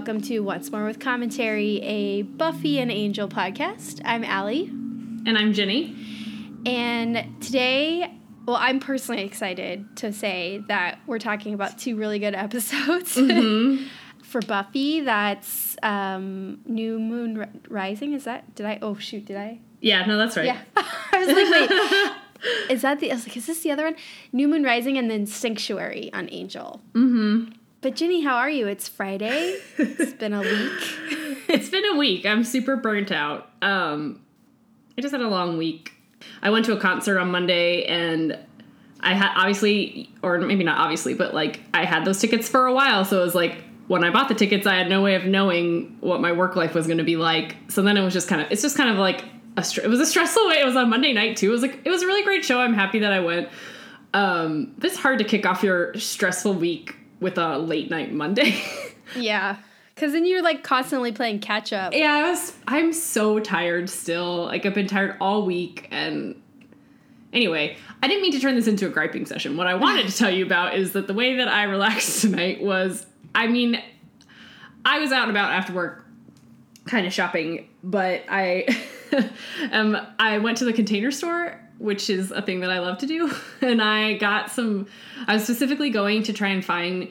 welcome to Once More with Commentary, a Buffy and Angel podcast. I'm Allie. And I'm Jenny. And today, well, I'm personally excited to say that we're talking about two really good episodes mm-hmm. for Buffy. That's um, New Moon Rising. Is that, did I, oh shoot, did I? Yeah, no, that's right. Yeah. I was like, wait. Is that the? I was like, is this the other one? New Moon Rising and then Sanctuary on Angel. Mm-hmm. But Jenny, how are you? It's Friday. It's been a week. it's been a week. I'm super burnt out. Um, I just had a long week. I went to a concert on Monday and I had obviously, or maybe not obviously, but like I had those tickets for a while. So it was like when I bought the tickets, I had no way of knowing what my work life was going to be like. So then it was just kind of, it's just kind of like a, it was a stressful way. It was on Monday night too. It was like, it was a really great show. I'm happy that I went. Um, it's hard to kick off your stressful week with a late night Monday. yeah. Cause then you're like constantly playing catch up. Yeah, I was I'm so tired still. Like I've been tired all week and anyway, I didn't mean to turn this into a griping session. What I wanted to tell you about is that the way that I relaxed tonight was I mean, I was out and about after work kind of shopping, but I um I went to the container store which is a thing that I love to do. And I got some, I was specifically going to try and find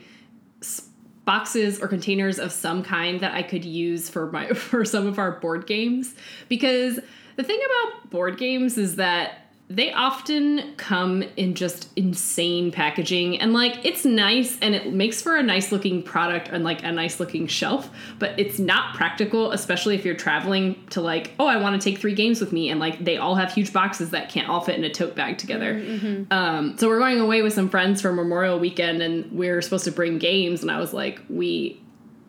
boxes or containers of some kind that I could use for my for some of our board games because the thing about board games is that they often come in just insane packaging and like it's nice and it makes for a nice looking product and like a nice looking shelf but it's not practical especially if you're traveling to like oh i want to take three games with me and like they all have huge boxes that can't all fit in a tote bag together mm-hmm. um, so we're going away with some friends for memorial weekend and we're supposed to bring games and i was like we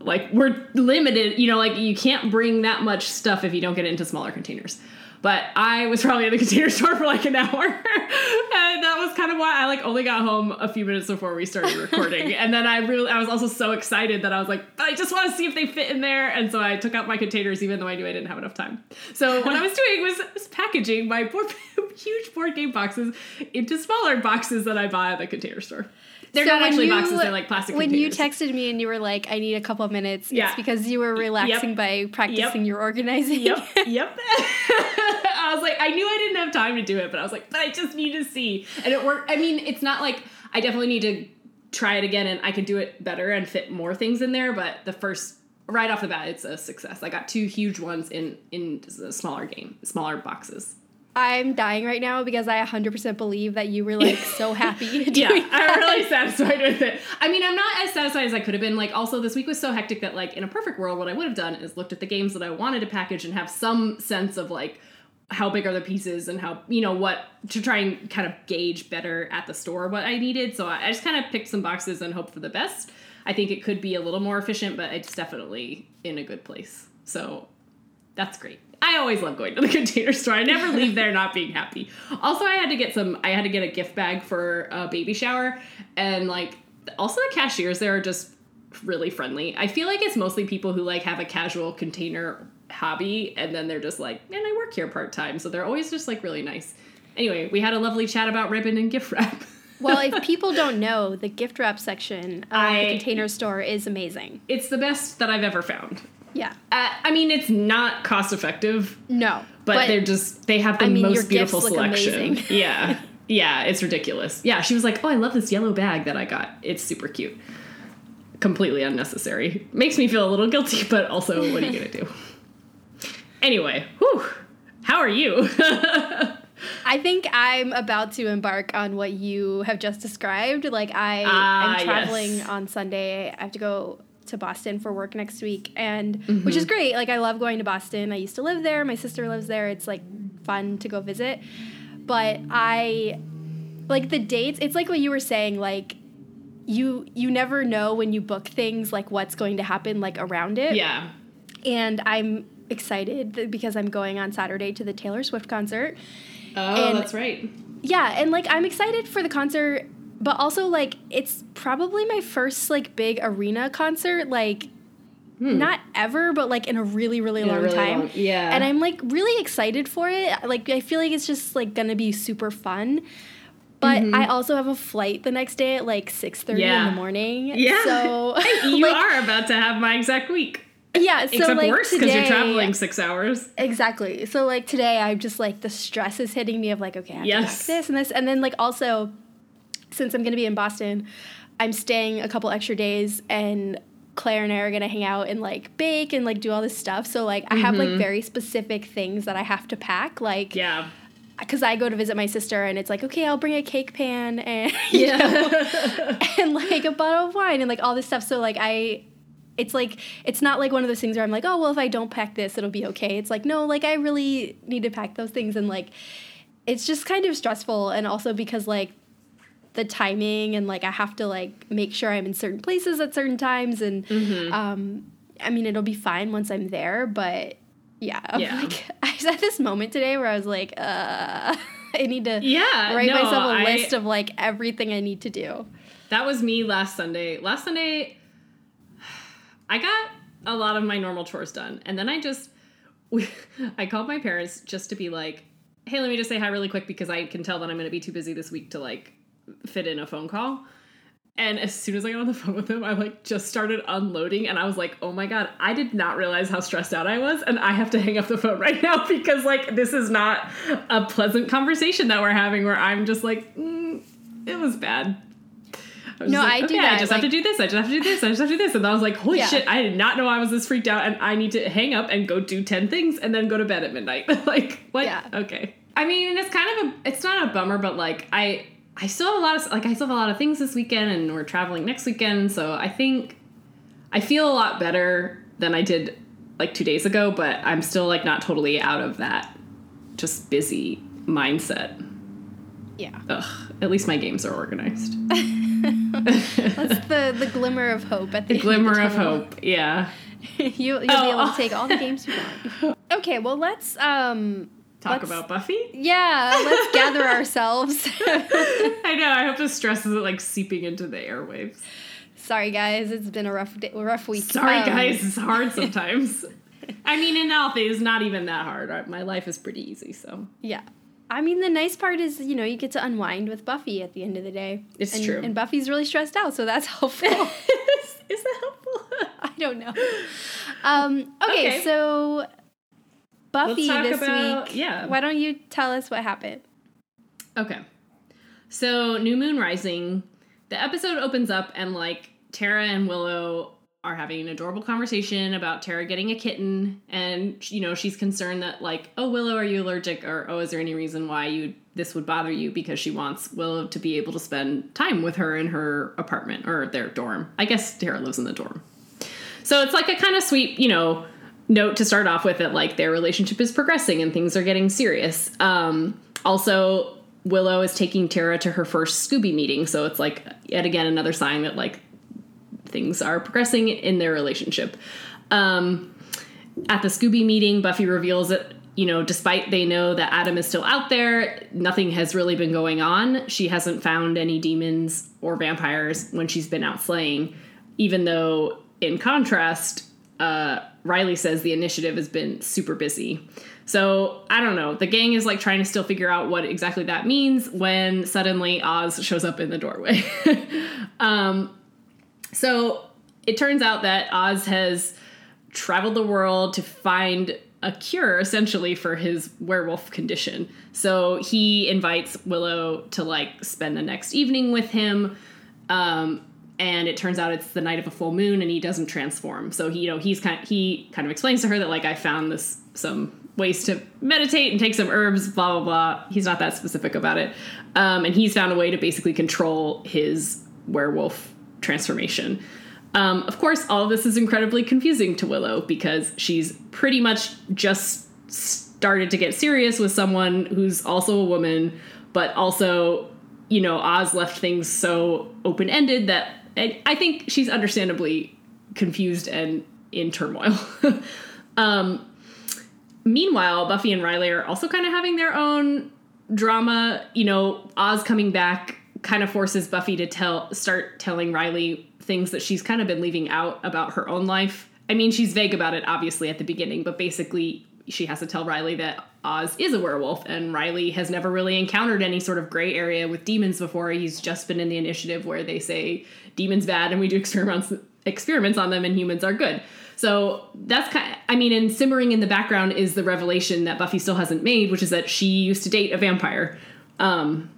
like we're limited you know like you can't bring that much stuff if you don't get it into smaller containers but I was probably in the container store for like an hour. and that was kind of why I like only got home a few minutes before we started recording. and then I really I was also so excited that I was like, I just want to see if they fit in there. And so I took out my containers even though I knew I didn't have enough time. So what I was doing was, was packaging my board, huge board game boxes into smaller boxes that I buy at the container store. They're so not actually you, boxes; they're like plastic. When containers. you texted me and you were like, "I need a couple of minutes," yeah. it's because you were relaxing yep. by practicing yep. your organizing. Yep, yep. I was like, I knew I didn't have time to do it, but I was like, I just need to see, and it worked. I mean, it's not like I definitely need to try it again, and I could do it better and fit more things in there. But the first right off the bat, it's a success. I got two huge ones in in smaller game, smaller boxes. I'm dying right now because I 100% believe that you were like so happy. yeah, I'm really satisfied with it. I mean, I'm not as satisfied as I could have been. Like, also, this week was so hectic that, like, in a perfect world, what I would have done is looked at the games that I wanted to package and have some sense of like how big are the pieces and how you know what to try and kind of gauge better at the store what I needed. So I just kind of picked some boxes and hope for the best. I think it could be a little more efficient, but it's definitely in a good place. So that's great. I always love going to the container store. I never leave there not being happy. Also, I had to get some. I had to get a gift bag for a baby shower, and like also the cashiers there are just really friendly. I feel like it's mostly people who like have a casual container hobby, and then they're just like, man, I work here part time, so they're always just like really nice. Anyway, we had a lovely chat about ribbon and gift wrap. well, if people don't know, the gift wrap section of I, the container store is amazing. It's the best that I've ever found. Yeah. Uh, I mean, it's not cost effective. No. But, but they're just, they have the I mean, most beautiful selection. yeah. Yeah, it's ridiculous. Yeah, she was like, oh, I love this yellow bag that I got. It's super cute. Completely unnecessary. Makes me feel a little guilty, but also, what are you going to do? Anyway, whew, how are you? I think I'm about to embark on what you have just described. Like I, ah, I'm traveling yes. on Sunday. I have to go to Boston for work next week, and mm-hmm. which is great. Like I love going to Boston. I used to live there. My sister lives there. It's like fun to go visit. But I like the dates. It's like what you were saying. Like you you never know when you book things like what's going to happen like around it. Yeah. And I'm excited because I'm going on Saturday to the Taylor Swift concert. Oh, and that's right. Yeah, and like I'm excited for the concert but also like it's probably my first like big arena concert like hmm. not ever but like in a really really long really time long, yeah and i'm like really excited for it like i feel like it's just like gonna be super fun But mm-hmm. I also have a flight the next day at like six thirty yeah. in the morning. Yeah. So you like, are about to have my exact week. Yeah, so Except like worse because you're traveling six hours. Exactly. So like today, I'm just like the stress is hitting me of like okay, I have yes. to this and this, and then like also, since I'm gonna be in Boston, I'm staying a couple extra days, and Claire and I are gonna hang out and like bake and like do all this stuff. So like I have like mm-hmm. very specific things that I have to pack. Like yeah, because I go to visit my sister and it's like okay, I'll bring a cake pan and yeah, know, and like a bottle of wine and like all this stuff. So like I it's like it's not like one of those things where I'm like, oh well, if I don't pack this, it'll be okay. It's like no, like I really need to pack those things, and like it's just kind of stressful, and also because like the timing and like I have to like make sure I'm in certain places at certain times, and mm-hmm. um, I mean it'll be fine once I'm there, but yeah, I'm yeah. like I was at this moment today where I was like, uh. I need to yeah, write no, myself a I, list of like everything I need to do. That was me last Sunday. Last Sunday, I got a lot of my normal chores done. And then I just, we, I called my parents just to be like, hey, let me just say hi really quick because I can tell that I'm going to be too busy this week to like fit in a phone call. And as soon as I got on the phone with him, I like just started unloading and I was like, oh my God, I did not realize how stressed out I was. And I have to hang up the phone right now because like this is not a pleasant conversation that we're having where I'm just like, mm, it was bad. I no, like, I do that. I just like, have to do this. I just have to do this. I just have to do this. And I was like, holy yeah. shit, I did not know I was this freaked out and I need to hang up and go do 10 things and then go to bed at midnight. like, what? Yeah. Okay. I mean, it's kind of a, it's not a bummer, but like, I, I still have a lot of, like, I still have a lot of things this weekend and we're traveling next weekend. So I think I feel a lot better than I did like two days ago, but I'm still like not totally out of that just busy mindset. Yeah. Ugh. At least my games are organized. That's the the glimmer of hope at the, the glimmer of, the of hope. Yeah. you, will oh. be able to take all the games you want. Okay, well let's um talk about Buffy. Yeah, let's gather ourselves. I know. I hope the stress isn't like seeping into the airwaves. Sorry, guys. It's been a rough day, rough week. Sorry, um, guys. It's hard sometimes. I mean, in all things, not even that hard. My life is pretty easy, so yeah. I mean, the nice part is, you know, you get to unwind with Buffy at the end of the day. It's and, true. And Buffy's really stressed out, so that's helpful. is, is, that helpful? I don't know. Um, okay, okay, so Buffy this about, week. Yeah. Why don't you tell us what happened? Okay. So, New Moon Rising, the episode opens up and, like, Tara and Willow are having an adorable conversation about Tara getting a kitten, and you know she's concerned that like, oh Willow, are you allergic, or oh, is there any reason why you this would bother you? Because she wants Willow to be able to spend time with her in her apartment or their dorm. I guess Tara lives in the dorm, so it's like a kind of sweet, you know, note to start off with that like their relationship is progressing and things are getting serious. Um, also, Willow is taking Tara to her first Scooby meeting, so it's like yet again another sign that like things are progressing in their relationship. Um, at the Scooby meeting, Buffy reveals that, you know, despite they know that Adam is still out there, nothing has really been going on. She hasn't found any demons or vampires when she's been out slaying, even though, in contrast, uh, Riley says the initiative has been super busy. So I don't know. The gang is like trying to still figure out what exactly that means when suddenly Oz shows up in the doorway. um, so it turns out that Oz has traveled the world to find a cure essentially for his werewolf condition. So he invites Willow to like spend the next evening with him. Um, and it turns out it's the night of a full moon and he doesn't transform. So he, you know, he's kind of, he kind of explains to her that like I found this some ways to meditate and take some herbs, blah blah blah. He's not that specific about it. Um, and he's found a way to basically control his werewolf transformation. Um, of course, all of this is incredibly confusing to Willow because she's pretty much just started to get serious with someone who's also a woman, but also, you know, Oz left things so open ended that I think she's understandably confused and in turmoil. um, meanwhile, Buffy and Riley are also kind of having their own drama. You know, Oz coming back kind of forces Buffy to tell start telling Riley things that she's kind of been leaving out about her own life. I mean, she's vague about it obviously at the beginning, but basically she has to tell Riley that Oz is a werewolf, and Riley has never really encountered any sort of gray area with demons before. He's just been in the initiative where they say demons bad, and we do experiments experiments on them, and humans are good. So that's kind. Of, I mean, and simmering in the background is the revelation that Buffy still hasn't made, which is that she used to date a vampire. Um,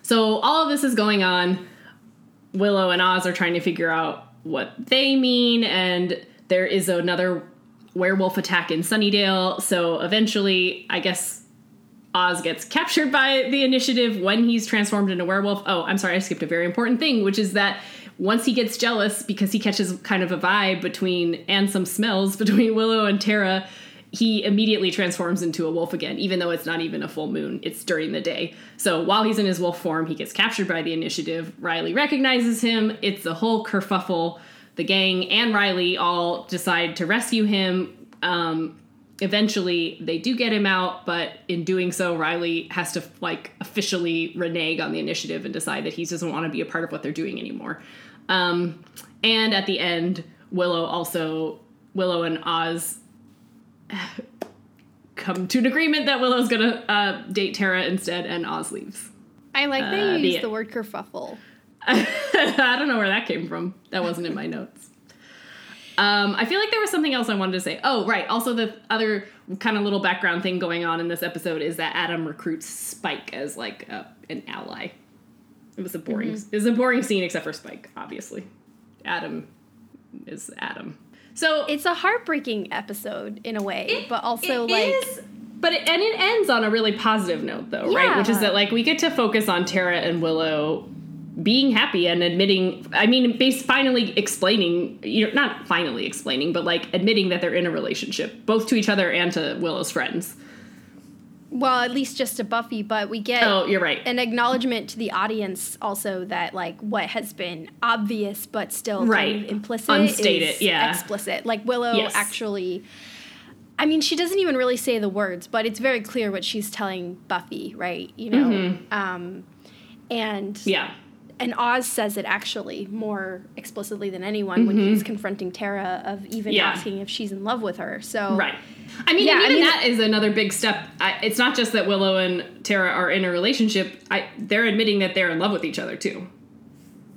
so all of this is going on. Willow and Oz are trying to figure out what they mean, and there is another werewolf attack in Sunnydale. So eventually, I guess Oz gets captured by the initiative when he's transformed into werewolf. Oh, I'm sorry, I skipped a very important thing, which is that once he gets jealous because he catches kind of a vibe between and some smells between Willow and Tara, he immediately transforms into a wolf again, even though it's not even a full moon. It's during the day. So while he's in his wolf form, he gets captured by the initiative. Riley recognizes him. It's a whole kerfuffle. The gang and Riley all decide to rescue him. Um, eventually, they do get him out, but in doing so, Riley has to like officially renege on the initiative and decide that he doesn't want to be a part of what they're doing anymore. Um, and at the end, Willow also Willow and Oz come to an agreement that Willow's gonna uh, date Tara instead, and Oz leaves. I like that uh, you used the, the word kerfuffle. I don't know where that came from. That wasn't in my notes. Um, I feel like there was something else I wanted to say. Oh, right. Also, the other kind of little background thing going on in this episode is that Adam recruits Spike as like a, an ally. It was a boring. Mm-hmm. It was a boring scene, except for Spike. Obviously, Adam is Adam. So it's a heartbreaking episode in a way, it, but also like. Is, but it, and it ends on a really positive note, though, yeah. right? Which is that like we get to focus on Tara and Willow being happy and admitting. I mean, finally explaining. You know, not finally explaining, but like admitting that they're in a relationship, both to each other and to Willow's friends well at least just to buffy but we get oh you're right an acknowledgement to the audience also that like what has been obvious but still right. kind of implicit unstated yeah explicit like willow yes. actually i mean she doesn't even really say the words but it's very clear what she's telling buffy right you know mm-hmm. um and yeah and Oz says it actually more explicitly than anyone mm-hmm. when he's confronting Tara of even yeah. asking if she's in love with her. So right. I mean, yeah, even I mean, that is another big step. I, it's not just that Willow and Tara are in a relationship. I, they're admitting that they're in love with each other too.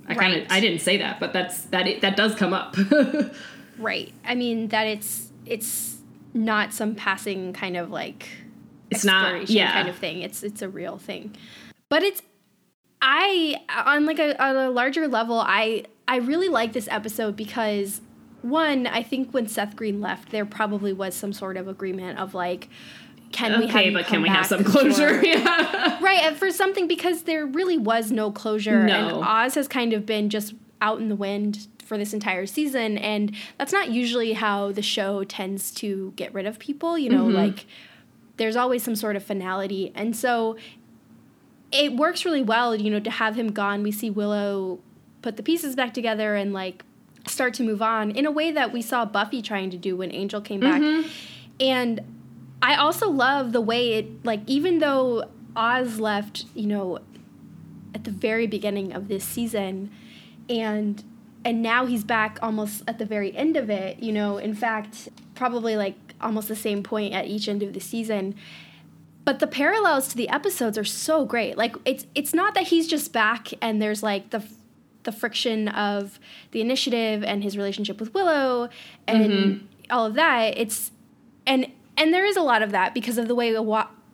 I right. kind of I didn't say that, but that's that it, that does come up. right. I mean that it's it's not some passing kind of like it's not yeah. kind of thing. It's it's a real thing. But it's I on like a on a larger level, I I really like this episode because one, I think when Seth Green left, there probably was some sort of agreement of like, can okay, we have but can we have some closure? yeah. Right, and for something because there really was no closure, no. and Oz has kind of been just out in the wind for this entire season, and that's not usually how the show tends to get rid of people. You know, mm-hmm. like there's always some sort of finality, and so it works really well. You know, to have him gone, we see Willow put the pieces back together and like start to move on in a way that we saw Buffy trying to do when Angel came back. Mm-hmm. And I also love the way it like even though Oz left, you know, at the very beginning of this season and and now he's back almost at the very end of it, you know, in fact, probably like almost the same point at each end of the season. But the parallels to the episodes are so great. Like it's it's not that he's just back and there's like the the friction of the initiative and his relationship with Willow and mm-hmm. all of that. It's and and there is a lot of that because of the way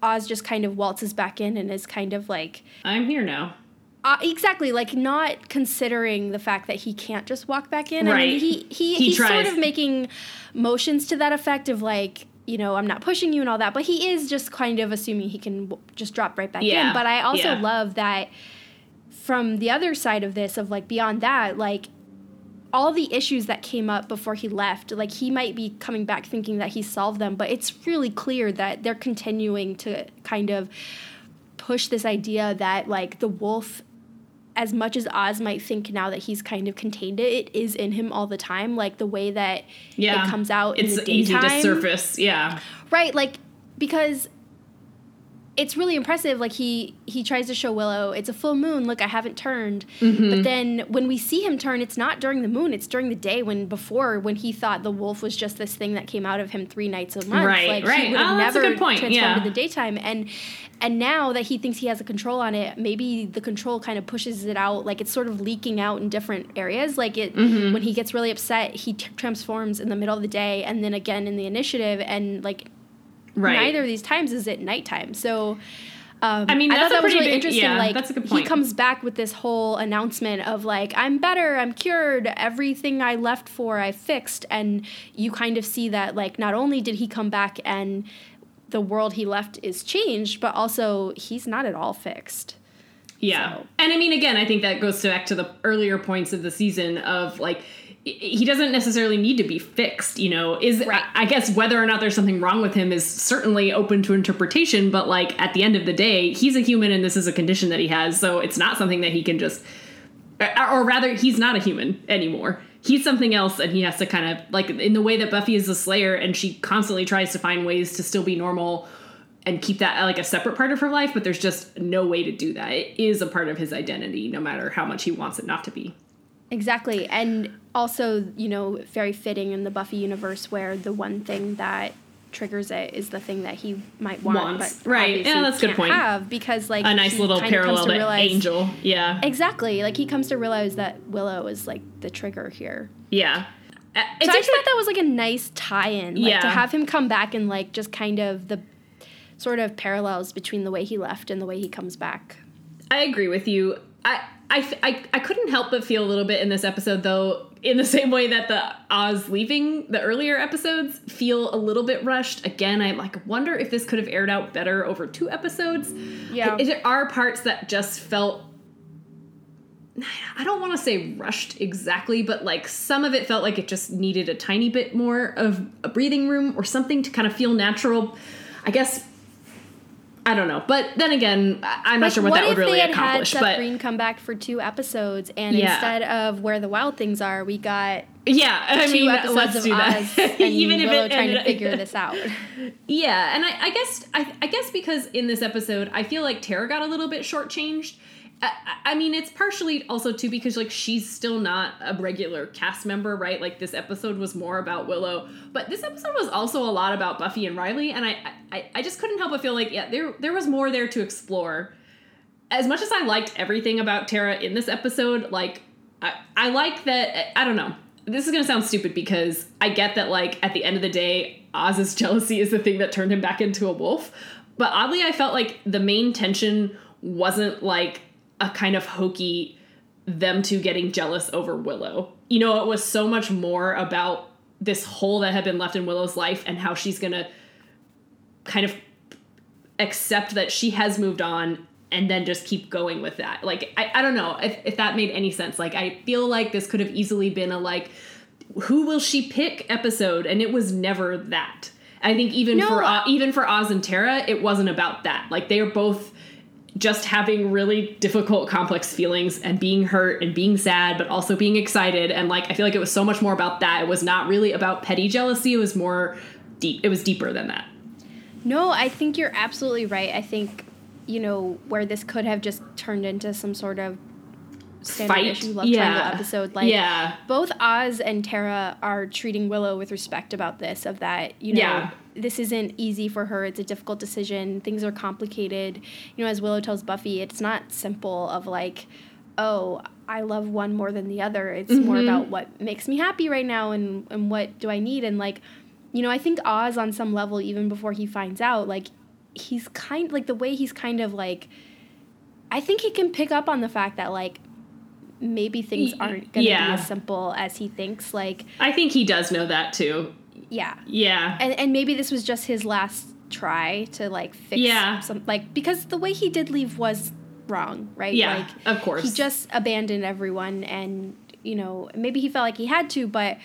Oz just kind of waltzes back in and is kind of like I'm here now. Uh, exactly, like not considering the fact that he can't just walk back in. Right. I mean, he he, he he's tries. sort of making motions to that effect of like you know, I'm not pushing you and all that, but he is just kind of assuming he can w- just drop right back yeah. in. But I also yeah. love that from the other side of this, of like beyond that, like all the issues that came up before he left, like he might be coming back thinking that he solved them, but it's really clear that they're continuing to kind of push this idea that like the wolf as much as Oz might think now that he's kind of contained it, it is in him all the time. Like the way that yeah. it comes out it's in the daytime. It's easy to surface. Yeah. Right. Like because it's really impressive. Like he he tries to show Willow, it's a full moon. Look, I haven't turned. Mm-hmm. But then when we see him turn, it's not during the moon. It's during the day. When before, when he thought the wolf was just this thing that came out of him three nights a month. Right, like right. he would have oh, never transformed yeah. in the daytime. And and now that he thinks he has a control on it, maybe the control kind of pushes it out. Like it's sort of leaking out in different areas. Like it mm-hmm. when he gets really upset, he t- transforms in the middle of the day, and then again in the initiative, and like. Right. Neither of these times is at nighttime. So um, I mean, I thought that was really big, interesting. Yeah, like, that's a good point. He comes back with this whole announcement of like, "I'm better, I'm cured, everything I left for, I fixed," and you kind of see that like not only did he come back and the world he left is changed, but also he's not at all fixed. Yeah, so. and I mean, again, I think that goes back to the earlier points of the season of like he doesn't necessarily need to be fixed you know is right. I, guess whether or not there's something wrong with him is certainly open to interpretation but like at the end of the day he's a human and this is a condition that he has so it's not something that he can just or rather he's not a human anymore he's something else and he has to kind of like in the way that buffy is a slayer and she constantly tries to find ways to still be normal and keep that like a separate part of her life but there's just no way to do that it is a part of his identity no matter how much he wants it not to be Exactly. And also, you know, very fitting in the Buffy universe where the one thing that triggers it is the thing that he might want, Wants. but right? Yeah, that's a good point. Have because like a nice little parallel to, realize, Angel. Yeah, exactly. Like he comes to realize that Willow is like the trigger here. Yeah. Uh, so I thought that was like a nice tie-in. Like, yeah. To have him come back and like just kind of the sort of parallels between the way he left and the way he comes back. I agree with you. I I, I, I couldn't help but feel a little bit in this episode, though, in the same way that the Oz leaving the earlier episodes feel a little bit rushed. Again, I like wonder if this could have aired out better over two episodes. Yeah, there are parts that just felt. I don't want to say rushed exactly, but like some of it felt like it just needed a tiny bit more of a breathing room or something to kind of feel natural. I guess I don't know, but then again, I'm not sure what, what that would really accomplish. But Green come back for two episodes, and yeah. instead of where the wild things are, we got yeah, I two mean, episodes let's of do Oz and Even Willow if it trying to figure this out. Yeah, and I, I guess I, I guess because in this episode, I feel like Tara got a little bit shortchanged I, mean, it's partially also too because like she's still not a regular cast member, right? Like this episode was more about Willow, but this episode was also a lot about Buffy and Riley, and I, I, I just couldn't help but feel like yeah, there there was more there to explore. As much as I liked everything about Tara in this episode, like I, I like that. I don't know. This is gonna sound stupid because I get that like at the end of the day, Oz's jealousy is the thing that turned him back into a wolf. But oddly, I felt like the main tension wasn't like a kind of hokey them two getting jealous over Willow. You know, it was so much more about this hole that had been left in Willow's life and how she's gonna kind of accept that she has moved on and then just keep going with that. Like, I, I don't know if, if that made any sense. Like, I feel like this could have easily been a like, who will she pick episode, and it was never that. I think even no, for uh, even for Oz and Tara, it wasn't about that. Like they are both just having really difficult, complex feelings and being hurt and being sad, but also being excited. And like, I feel like it was so much more about that. It was not really about petty jealousy. It was more deep. It was deeper than that. No, I think you're absolutely right. I think, you know, where this could have just turned into some sort of standard Fight. issue love yeah. triangle episode. Like, yeah. both Oz and Tara are treating Willow with respect about this, of that, you know, yeah this isn't easy for her. It's a difficult decision. Things are complicated. You know, as Willow tells Buffy, it's not simple of like, oh, I love one more than the other. It's mm-hmm. more about what makes me happy right now and, and what do I need. And like, you know, I think Oz on some level, even before he finds out, like he's kind like the way he's kind of like I think he can pick up on the fact that like maybe things aren't gonna yeah. be as simple as he thinks. Like I think he does know that too. Yeah. Yeah. And and maybe this was just his last try to like fix yeah. some like because the way he did leave was wrong, right? Yeah. Like of course. He just abandoned everyone and you know, maybe he felt like he had to, but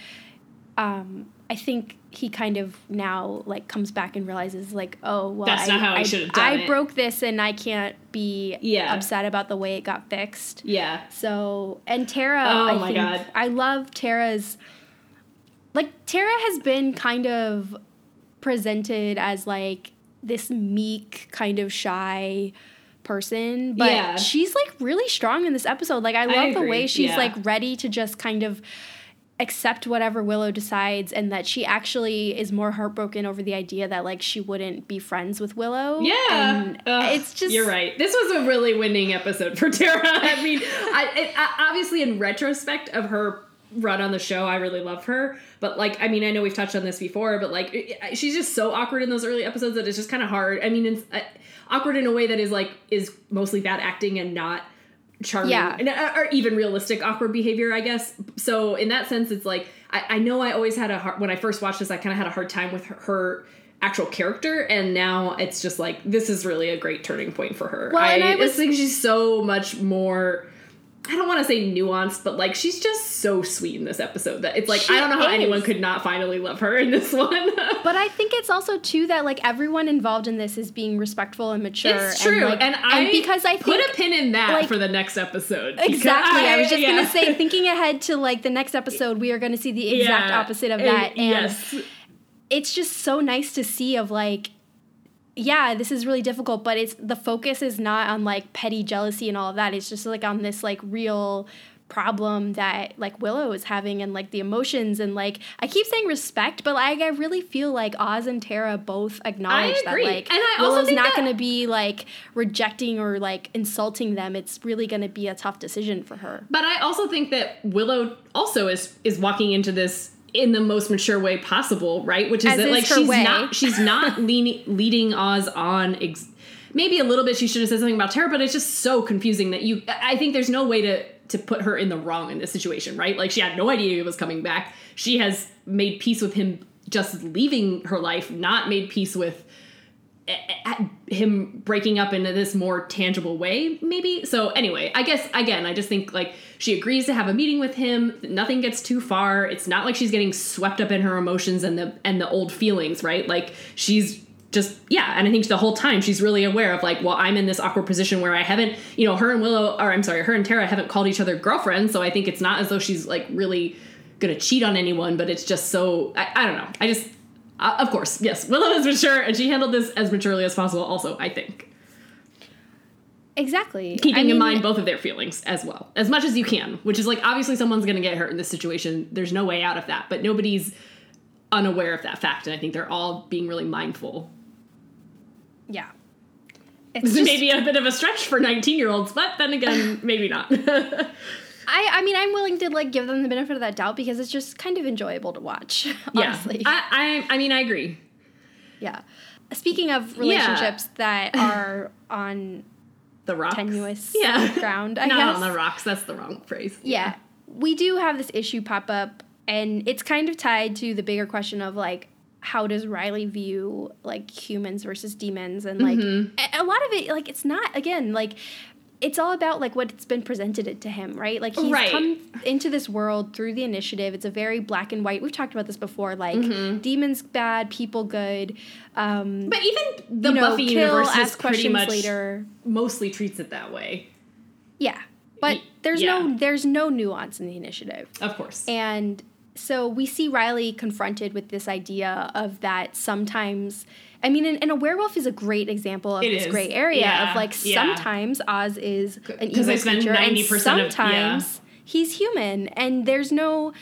um I think he kind of now like comes back and realizes like, oh well, that's I, not how I, should have done I it. broke this and I can't be yeah. upset about the way it got fixed. Yeah. So and Tara, oh I my think, god, I love Tara's like Tara has been kind of presented as like this meek, kind of shy person, but yeah. she's like really strong in this episode. Like I love I the way she's yeah. like ready to just kind of accept whatever Willow decides and that she actually is more heartbroken over the idea that like she wouldn't be friends with Willow. Yeah. it's just You're right. This was a really winning episode for Tara. I mean, I, it, obviously in retrospect of her run on the show, I really love her, but like I mean, I know we've touched on this before, but like it, she's just so awkward in those early episodes that it's just kind of hard. I mean, it's uh, awkward in a way that is like is mostly bad acting and not charming yeah. Uh, or even realistic awkward behavior i guess so in that sense it's like i, I know i always had a hard when i first watched this i kind of had a hard time with her, her, actual character and now it's just like this is really a great turning point for her well, I, and I was, think she's so much more I don't want to say nuanced, but like she's just so sweet in this episode that it's like I don't know how is. anyone could not finally love her in this one. but I think it's also too that like everyone involved in this is being respectful and mature. It's true, and, like, and I and because I put a pin in that like, for the next episode. Exactly, I, I, was just yeah. gonna say, thinking ahead to like the next episode, we are going to see the exact yeah, opposite of eh, that, and yes. it's just so nice to see of like yeah, this is really difficult, but it's the focus is not on like petty jealousy and all of that. It's just like on this like real problem that like Willow is having and like the emotions and like I keep saying respect, but like I really feel like Oz and Tara both acknowledge that like and I Willow's not that- gonna be like rejecting or like insulting them. It's really gonna be a tough decision for her. But I also think that Willow also is is walking into this in the most mature way possible, right? Which is As that is like she's way. not she's not leaning, leading Oz on. Ex- maybe a little bit she should have said something about Tara, but it's just so confusing that you. I think there's no way to to put her in the wrong in this situation, right? Like she had no idea he was coming back. She has made peace with him just leaving her life, not made peace with him breaking up into this more tangible way maybe so anyway i guess again i just think like she agrees to have a meeting with him nothing gets too far it's not like she's getting swept up in her emotions and the and the old feelings right like she's just yeah and i think the whole time she's really aware of like well i'm in this awkward position where i haven't you know her and willow or i'm sorry her and tara haven't called each other girlfriends so i think it's not as though she's like really gonna cheat on anyone but it's just so i, I don't know i just uh, of course, yes. Willow is mature, and she handled this as maturely as possible. Also, I think. Exactly. Keeping I in mind both of their feelings as well, as much as you can. Which is like obviously someone's going to get hurt in this situation. There's no way out of that, but nobody's unaware of that fact, and I think they're all being really mindful. Yeah. It's just, maybe a bit of a stretch for 19 year olds, but then again, maybe not. I, I mean, I'm willing to like give them the benefit of that doubt because it's just kind of enjoyable to watch. Honestly, yeah. I, I, I mean, I agree. Yeah. Speaking of relationships yeah. that are on the rocks, tenuous yeah. ground, I not guess. on the rocks. That's the wrong phrase. Yeah. yeah, we do have this issue pop up, and it's kind of tied to the bigger question of like how does Riley view like humans versus demons and like mm-hmm. a, a lot of it like it's not again like it's all about like what's been presented to him, right? Like he's right. come into this world through the initiative. It's a very black and white. We've talked about this before. Like mm-hmm. demons bad, people good. Um, but even the you know, Buffy kill, universe has pretty much later. mostly treats it that way. Yeah, but there's yeah. no there's no nuance in the initiative. Of course, and so we see Riley confronted with this idea of that sometimes I mean, and, and, a werewolf is a great example of it this is. gray area yeah. of like yeah. sometimes Oz is an evil creature, and sometimes of, yeah. he's human, and there's no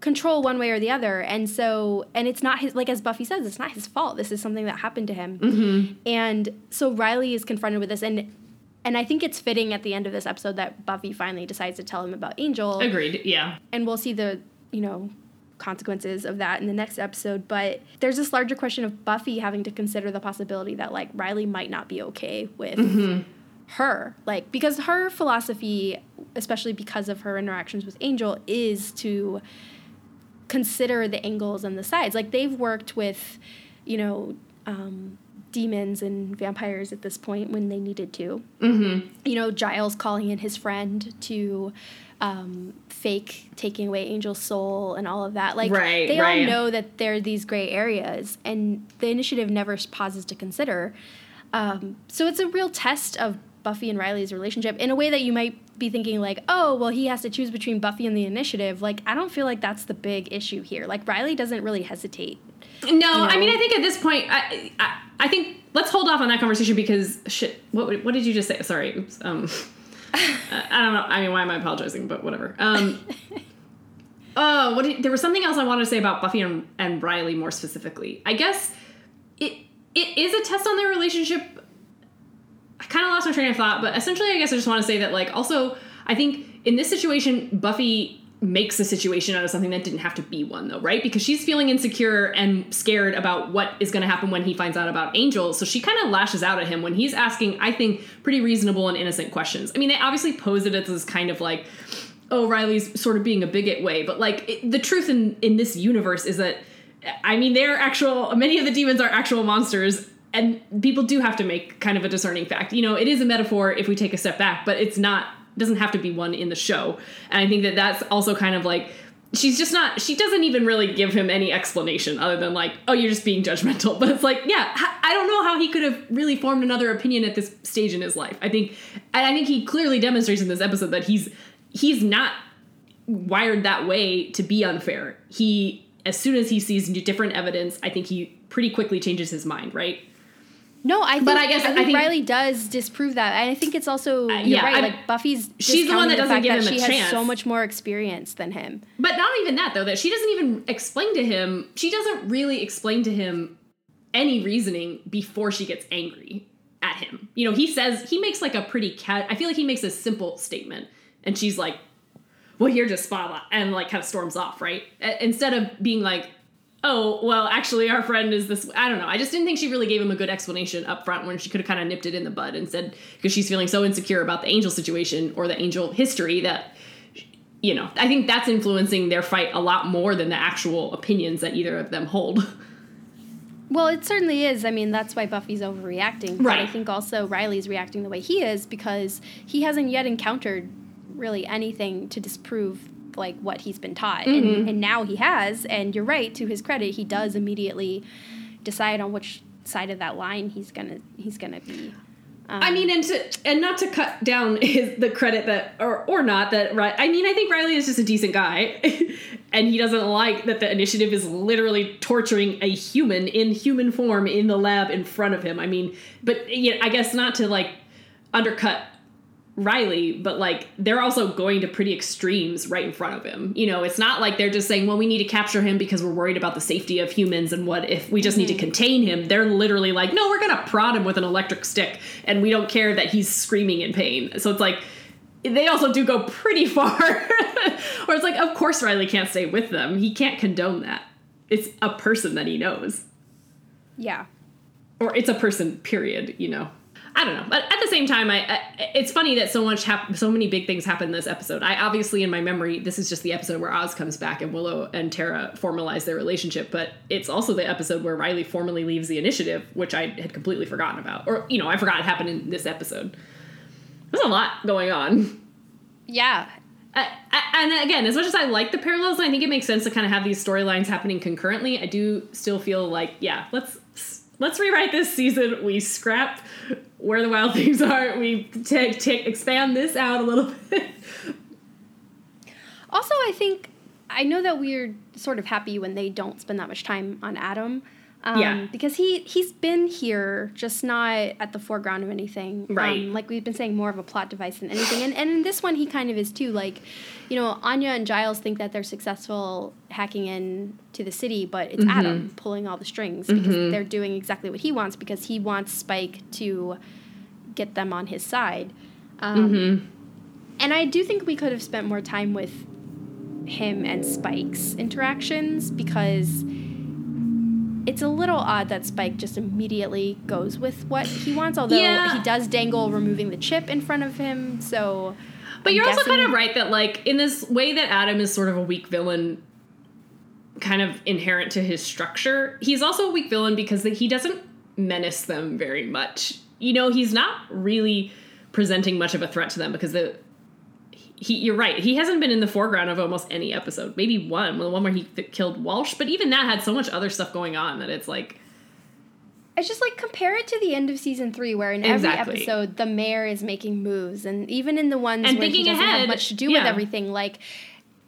control one way or the other. And so, and it's not his like as Buffy says, it's not his fault. This is something that happened to him, mm-hmm. and so Riley is confronted with this, and and I think it's fitting at the end of this episode that Buffy finally decides to tell him about Angel. Agreed. Yeah. And we'll see the you know consequences of that in the next episode. But there's this larger question of Buffy having to consider the possibility that like Riley might not be okay with mm-hmm. her. Like because her philosophy, especially because of her interactions with Angel, is to consider the angles and the sides. Like they've worked with, you know, um, demons and vampires at this point when they needed to. Mm-hmm. You know, Giles calling in his friend to um, fake taking away Angel's soul and all of that. Like right, they right. all know that there are these gray areas, and the initiative never pauses to consider. Um, so it's a real test of Buffy and Riley's relationship in a way that you might be thinking like, oh, well, he has to choose between Buffy and the initiative. Like I don't feel like that's the big issue here. Like Riley doesn't really hesitate No, you know. I mean, I think at this point, I, I, I think let's hold off on that conversation because shit. What what did you just say? Sorry. Oops. Um, I don't know. I mean, why am I apologizing? But whatever. Um. Oh, what did, there was something else I wanted to say about Buffy and, and Riley more specifically. I guess it it is a test on their relationship. I kind of lost my train of thought, but essentially, I guess I just want to say that, like, also, I think in this situation, Buffy makes a situation out of something that didn't have to be one though right? Because she's feeling insecure and scared about what is going to happen when he finds out about angel. So she kind of lashes out at him when he's asking i think pretty reasonable and innocent questions. I mean they obviously pose it as this kind of like oh riley's sort of being a bigot way. But like it, the truth in in this universe is that i mean they're actual many of the demons are actual monsters and people do have to make kind of a discerning fact. You know it is a metaphor if we take a step back but it's not doesn't have to be one in the show. And I think that that's also kind of like she's just not she doesn't even really give him any explanation other than like oh you're just being judgmental. But it's like yeah i don't know how he could have really formed another opinion at this stage in his life. I think i think he clearly demonstrates in this episode that he's he's not wired that way to be unfair. He as soon as he sees different evidence i think he pretty quickly changes his mind right no, I think, but I guess I think, I think, Riley does disprove that. And I think it's also uh, yeah, right. I, like Buffy's she's the one that doesn't give him a she chance. has so much more experience than him. But not even that though. That she doesn't even explain to him. She doesn't really explain to him any reasoning before she gets angry at him. You know, he says he makes like a pretty cat. I feel like he makes a simple statement, and she's like, "Well, you're just spot and like kind of storms off, right? Instead of being like, oh, well, actually, our friend is this. I don't know. I just didn't think she really gave him a good explanation up front when she could have kind of nipped it in the bud and said, because she's feeling so insecure about the angel situation or the angel history that, you know, I think that's influencing their fight a lot more than the actual opinions that either of them hold. Well, it certainly is. I mean, that's why Buffy's overreacting. But right. I think also Riley's reacting the way he is because he hasn't yet encountered really anything to disprove like what he's been taught mm-hmm. and, and now he has and you're right to his credit he does immediately decide on which side of that line he's gonna he's gonna be um, I mean, and to and not to cut down his the credit that or or not that right. I mean, I think Riley is just a decent guy, and he doesn't like that the initiative is literally torturing a human in human form in the lab in front of him. I mean, but yeah, I guess not to like undercut Riley, but like they're also going to pretty extremes right in front of him. You know, it's not like they're just saying, well, we need to capture him because we're worried about the safety of humans and what if we just mm-hmm. need to mm-hmm. contain him. They're literally like, no, we're going to prod him with an electric stick and we don't care that he's screaming in pain. So it's like, they also do go pretty far. or it's like, of course Riley can't stay with them. He can't condone that. It's a person that he knows. Yeah. Or it's a person, period, you know. I don't know, but at the same time, I, I it's funny that so much hap- so many big things happen in this episode. I obviously in my memory, this is just the episode where Oz comes back and Willow and Tara formalize their relationship, but it's also the episode where Riley formally leaves the initiative, which I had completely forgotten about, or you know, I forgot it happened in this episode. There's a lot going on. Yeah, I, and again, as much as I like the parallels, I think it makes sense to kind of have these storylines happening concurrently. I do still feel like, yeah, let's let's rewrite this season. We scrap where the wild things are. We take take expand this out a little bit. Also, I think I know that we're sort of happy when they don't spend that much time on Adam. Um, yeah. Because he he's been here, just not at the foreground of anything. Right. Um, like we've been saying, more of a plot device than anything. And and in this one, he kind of is too. Like, you know, Anya and Giles think that they're successful hacking in to the city, but it's mm-hmm. Adam pulling all the strings because mm-hmm. they're doing exactly what he wants because he wants Spike to get them on his side. Um, mm-hmm. And I do think we could have spent more time with him and Spike's interactions because it's a little odd that Spike just immediately goes with what he wants, although yeah. he does dangle removing the chip in front of him. So, but I'm you're also kind of right that like in this way that Adam is sort of a weak villain, kind of inherent to his structure. He's also a weak villain because he doesn't menace them very much. You know, he's not really presenting much of a threat to them because the he, you're right. He hasn't been in the foreground of almost any episode. Maybe one, the one where he th- killed Walsh, but even that had so much other stuff going on that it's like. It's just like compare it to the end of season three, where in every episode the mayor is making moves, and even in the ones and where he doesn't ahead, have much to do yeah. with everything, like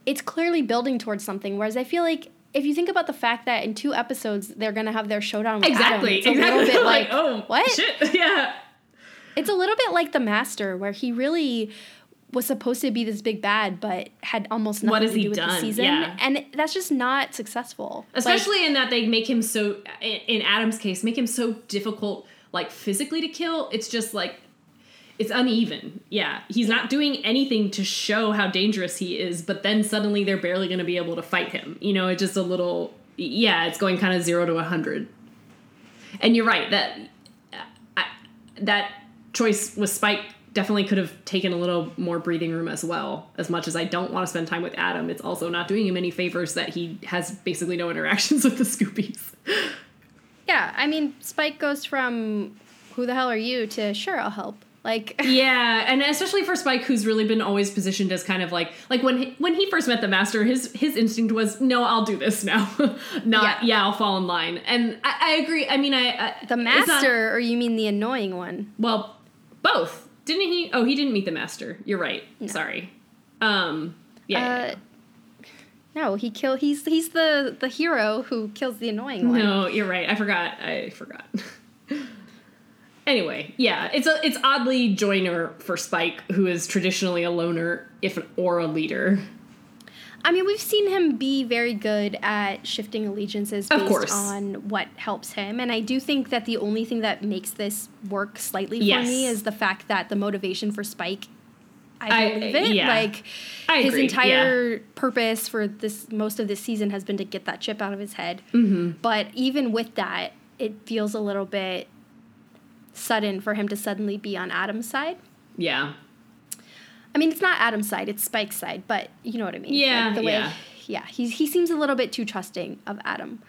it's clearly building towards something. Whereas I feel like if you think about the fact that in two episodes they're gonna have their showdown with exactly, Adam, it's exactly. a little bit like, like oh what? Shit. Yeah. It's a little bit like the Master, where he really was supposed to be this big bad, but had almost nothing to do with done? the season, Yeah. and that's just not successful. Especially in that they make him so in Adam's case, make him so difficult like physically to kill. It's just like it's uneven. Yeah. He's not doing anything to show how dangerous he is, but then suddenly they're barely going to be able to fight him. You know, it's just a little yeah, it's going kind of 0 to a 100. And you're right that uh, I, that choice with Spike definitely could have taken a little more breathing room as well. As much as I don't want to spend time with Adam, it's also not doing him any favors that he has basically no interactions with the Scoobies. yeah, I mean, Spike goes from "Who the hell are you?" to "Sure, I'll help." Like, yeah, and especially for Spike, who's really been always positioned as kind of like like when he, when he first met the Master, his his instinct was, "No, I'll do this now," not yeah. Yeah. I'll fall in line." And I, I agree. I mean, I, I the it's not- Master, or you mean the annoying one? Well, both. Didn't he? Oh, he didn't meet the master. You're right. Sorry. Um. Yeah. Uh, no, he kill. He's he's the the hero who kills the annoying one. no, you're right. I forgot. I forgot. anyway, yeah, it's a it's oddly Joiner for Spike, who is traditionally a loner, if an or a leader. I mean, we've seen him be very good at shifting allegiances based on what helps him. And I do think that the only thing that makes this work slightly for me is the fact that the motivation for Spike, I I- believe it. yeah. Like I his agree, entire purpose for this most of this season has been to get that chip out of his head. Mm-hmm. But even with that, it feels a little bit sudden for him to suddenly be on Adam's side. Yeah. I mean, it's not Adam's side; it's Spike's side. But you know what I mean. Yeah, the way, yeah. yeah. He's he seems a little bit too trusting of Adam.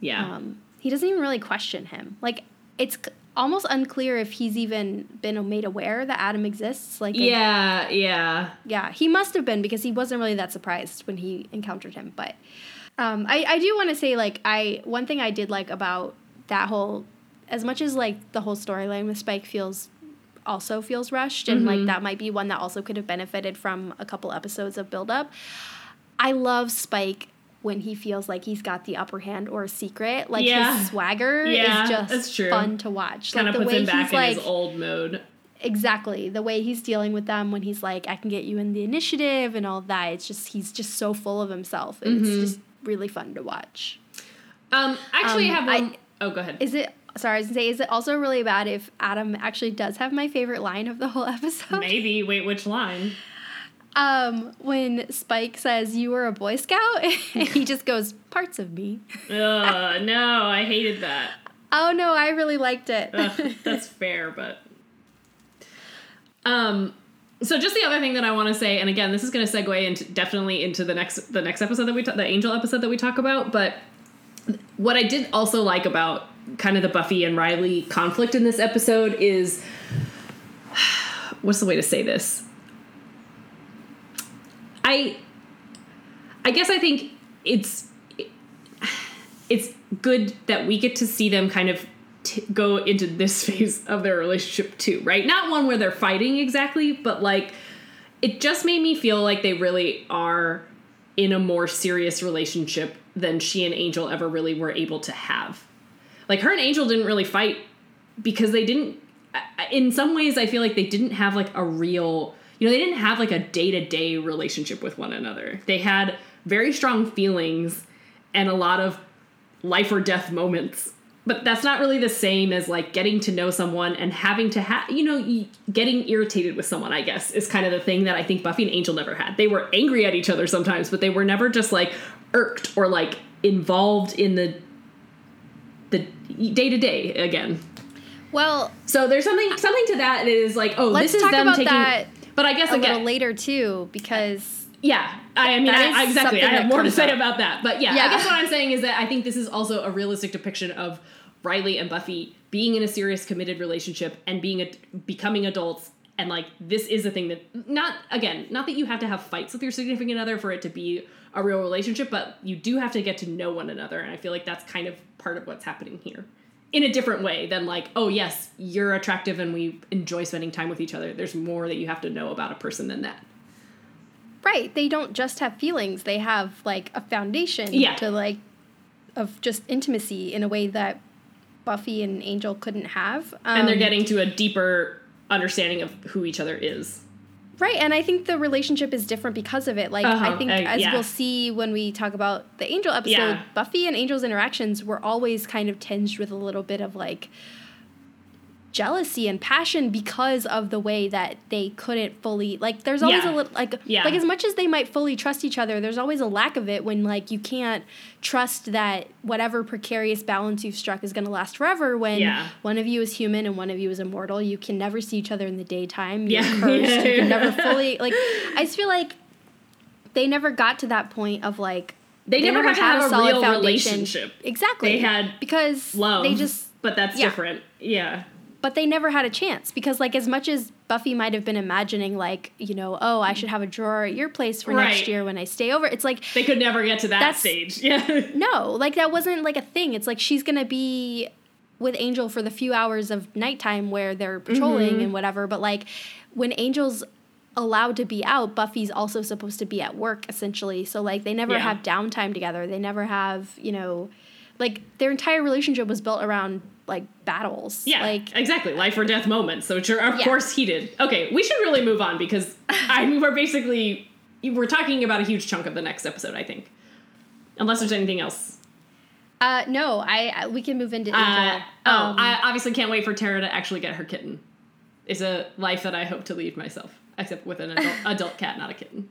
Yeah. Um, he doesn't even really question him. Like it's almost unclear if he's even been made aware that Adam exists. Like it- yeah. Yeah. yeah, he must have been because he wasn't really that surprised when he encountered him. But um, I, I do want to say like I one thing I did like about that whole as much as like the whole storyline with Spike feels also feels rushed and like that might be one that also could have benefited from a couple episodes of build up. I love Spike when he feels like he's got the upper hand or a secret. Like Yeah. his swagger Yeah, is just fun to watch. Kind of like the puts way him back he's in like his old mode. exactly the way he's dealing with them when he's like i can get you in the initiative and all that it's just he's just so full of himself and Mm-hmm. it's just really fun to watch Um. Actually, Um, I have one I- oh, go ahead. is it sorry i was gonna say is it also really bad if adam actually does have my favorite line of the whole episode Maybe. Wait, which line? um when spike says you were a boy scout he just goes parts of me Ugh, no, I hated that. oh no i really liked it Ugh, that's fair, but um so just the other thing that I want to say, and again, this is going to segue into definitely into the next the next episode that we ta- the Angel episode that we talk about. But what I did also like about kind of the Buffy and Riley conflict in this episode is what's the way to say this? I I guess I think it's it's good that we get to see them kind of t- go into this phase of their relationship too, right? Not one where they're fighting exactly, but like it just made me feel like they really are in a more serious relationship than she and Angel ever really were able to have. Like her and Angel didn't really fight because they didn't in some ways I feel like they didn't have like a real you know they didn't have like a day-to-day relationship with one another. They had very strong feelings and a lot of life or death moments. But that's not really the same as like getting to know someone and having to have, you know, getting irritated with someone, I guess, is kind of the thing that I think Buffy and Angel never had. They were angry at each other sometimes, but they were never just like irked or like involved in the the day to day again. well So there's something something to that that is like, oh, Let's this is talk them about taking that but I guess a again, little later too because yeah, I mean, I- exactly. I have more to say up. about that, but yeah, Yeah. I guess what I'm saying is that I think this is also a realistic depiction of Riley and Buffy being in a serious, committed relationship and being a, becoming adults, and like this is a thing that not again, not that you have to have fights with your significant other for it to be a real relationship, but you do have to get to know one another, and I feel like that's kind of part of what's happening here. In a different way than like, oh yes, you're attractive and we enjoy spending time with each other. There's more that you have to know about a person than that. Right. They don't just have feelings. They have like a foundation Yeah. to like of just intimacy in a way that Buffy and Angel couldn't have. and they're Um, getting to a deeper understanding of who each other is. Right, and I think the relationship is different because of it. Like I Uh-huh, think uh, as yeah. we'll see when we talk about the Angel episode, Yeah. Buffy and Angel's interactions were always kind of tinged with a little bit of like jealousy and passion because of the way that they couldn't fully like there's always Yeah. a little like Yeah. like as much as they might fully trust each other there's always a lack of it when like you can't trust that whatever precarious balance you've struck is going to last forever when Yeah. one of you is human and one of you is immortal you can never see each other in the daytime you're Yeah. cursed you can never fully like i just feel like they never got to that point of like They never got to had have a solid real foundation. relationship. exactly They had because Love. they just but that's yeah. different. Yeah. But they never had a chance because like as much as buffy might have been imagining like you know oh i should have a drawer at your place for Right. next year when i stay over it's like They could never get to that stage. Yeah. no like that wasn't like a thing it's like she's gonna be with angel for the few hours of nighttime where they're patrolling Mm-hmm. and whatever but like when angel's allowed to be out buffy's also supposed to be at work essentially so like they never Yeah. have downtime together they never have you know like their entire relationship was built around like battles Yeah, like exactly, life or death moments. So sure, of Yeah. course he did. Okay, we should really move on because I mean we're basically we're talking about a huge chunk of the next episode. I think, unless there's anything else. uh no i, we can move into Uh, oh, Um, I obviously can't wait for Tara to actually get her kitten. It's a life that I hope to lead myself, except with an adult, adult cat, not a kitten.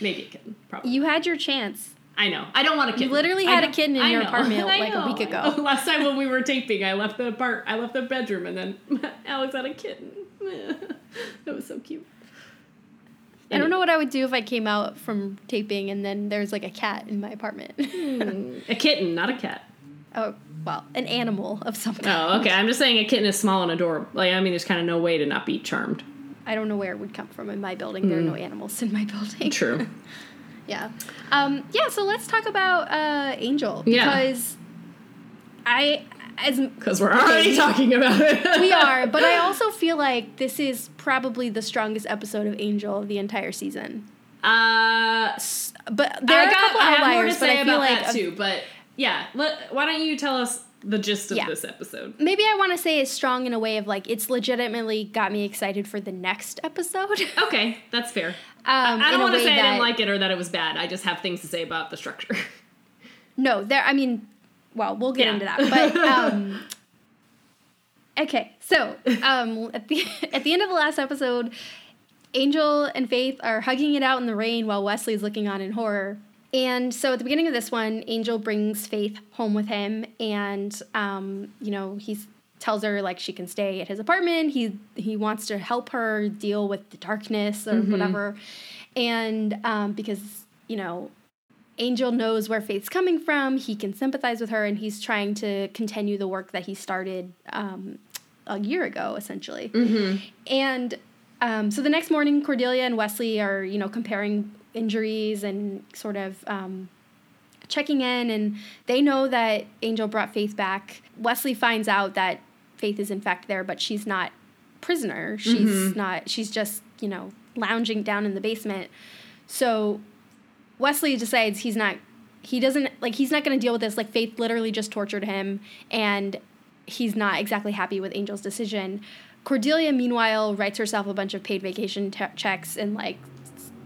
Maybe a kitten, probably. you had your chance I know. I don't want a kitten. You literally had a kitten in your apartment, like, a week ago. Last time when we were taping, I left the part. I left the bedroom, and then Alex had a kitten. that was so cute. I don't know what I would do if I came out from taping and then there's like a cat in my apartment. A kitten, not a cat. oh, well, an animal of some kind. Oh, okay. I'm just saying a kitten is small and adorable. Like, I mean, there's kind of no way to not be charmed. I don't know where it would come from in my building. There are no animals in my building. Hmm. True. Yeah. Um, yeah, so let's talk about uh, Angel. Yeah. Because I, as Because we're already we- talking about it. we are, but I also feel like this is probably the strongest episode of Angel of the entire season. Uh, But there I are a got. couple I have more to outliers, but say I feel about like that too. But yeah, let, why don't you tell us the gist of Yeah. this episode? maybe I want to say it's strong in a way of like it's legitimately got me excited for the next episode. Okay, that's fair. Um, I in don't want to say I didn't like it or that it was bad. I just have things to say about the structure. No, there. I mean, well, we'll get Yeah. into that. But um, okay, so um, at the at the end of the last episode, Angel and Faith are hugging it out in the rain while Wesley's looking on in horror. And so at the beginning of this one, Angel brings Faith home with him, and um, you know he's tells her like she can stay at his apartment. He he wants to help her deal with the darkness or whatever, and um, because you know Angel knows where Faith's coming from. He can sympathize with her, and he's trying to continue the work that he started um, a year ago, essentially. And um, so the next morning, Cordelia and Wesley are, you know, comparing injuries and sort of um, checking in, and they know that Angel brought Faith back. Wesley finds out that Faith is in fact there, but she's not prisoner. She's mm-hmm. not. She's just, you know, lounging down in the basement. So Wesley decides he's not he doesn't like he's not going to deal with this like Faith literally just tortured him and he's not exactly happy with Angel's decision. Cordelia meanwhile writes herself a bunch of paid vacation te- checks and like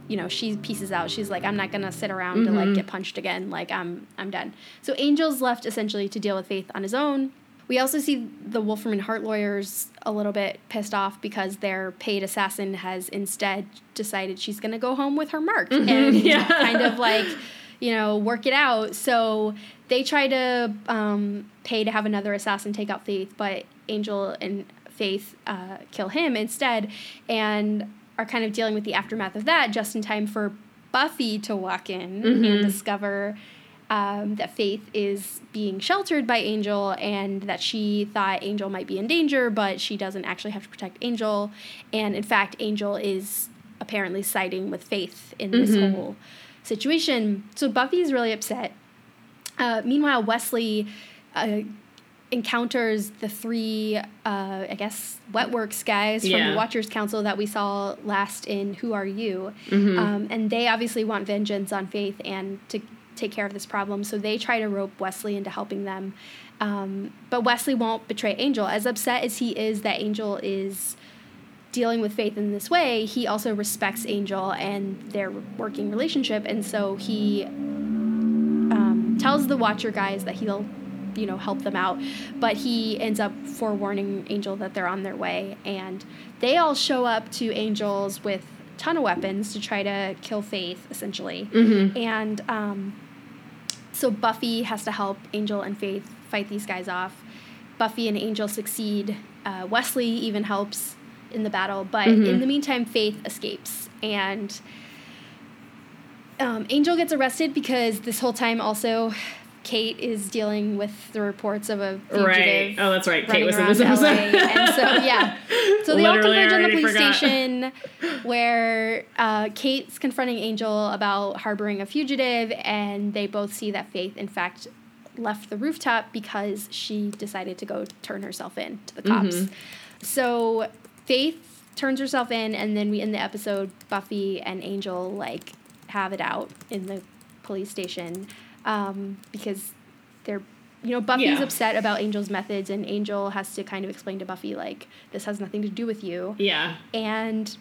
you know she pieces out she's like i'm not gonna sit around to like mm-hmm. get punched again like i'm i'm done so angel's left essentially to deal with faith on his own we also see the wolfram and hart lawyers a little bit pissed off because their paid assassin has instead decided she's gonna go home with her mark and Yeah. kind of like you know work it out. So they try to um, pay to have another assassin take out faith but angel and faith uh, kill him instead and are kind of dealing with the aftermath of that just in time for buffy to walk in and discover um, that faith is being sheltered by angel and that she thought angel might be in danger but she doesn't actually have to protect angel and in fact angel is apparently siding with faith in this whole situation so buffy is really upset uh, meanwhile wesley uh, encounters the three, uh, I guess, Wetworks guys from Yeah. the Watchers Council that we saw last in Who Are You? Mm-hmm. Um, and they obviously want vengeance on Faith and to take care of this problem. So they try to rope Wesley into helping them. Um, but Wesley won't betray Angel. As upset as he is that Angel is dealing with Faith in this way, he also respects Angel and their working relationship. And so he um, tells the Watcher guys that he'll, you know, help them out. But he ends up forewarning Angel that they're on their way. And they all show up to Angels with a ton of weapons to try to kill Faith, essentially. And um, so Buffy has to help Angel and Faith fight these guys off. Buffy and Angel succeed. Uh, Wesley even helps in the battle, but in the meantime, Faith escapes. And um, Angel gets arrested because this whole time also Kate is dealing with the reports of a fugitive. Right. Oh, that's right. Kate was in this episode. LA. and so yeah, so they all Literally, converge on the police forgot. station where uh, Kate's confronting Angel about harboring a fugitive, and they both see that Faith, in fact, left the rooftop because she decided to go turn herself in to the cops. Mm-hmm. So Faith turns herself in, and then we end the episode. Buffy and Angel like have it out in the police station um, because they're you know Buffy's Yeah. upset about Angel's methods, and Angel has to kind of explain to Buffy like this has nothing to do with you. Yeah. And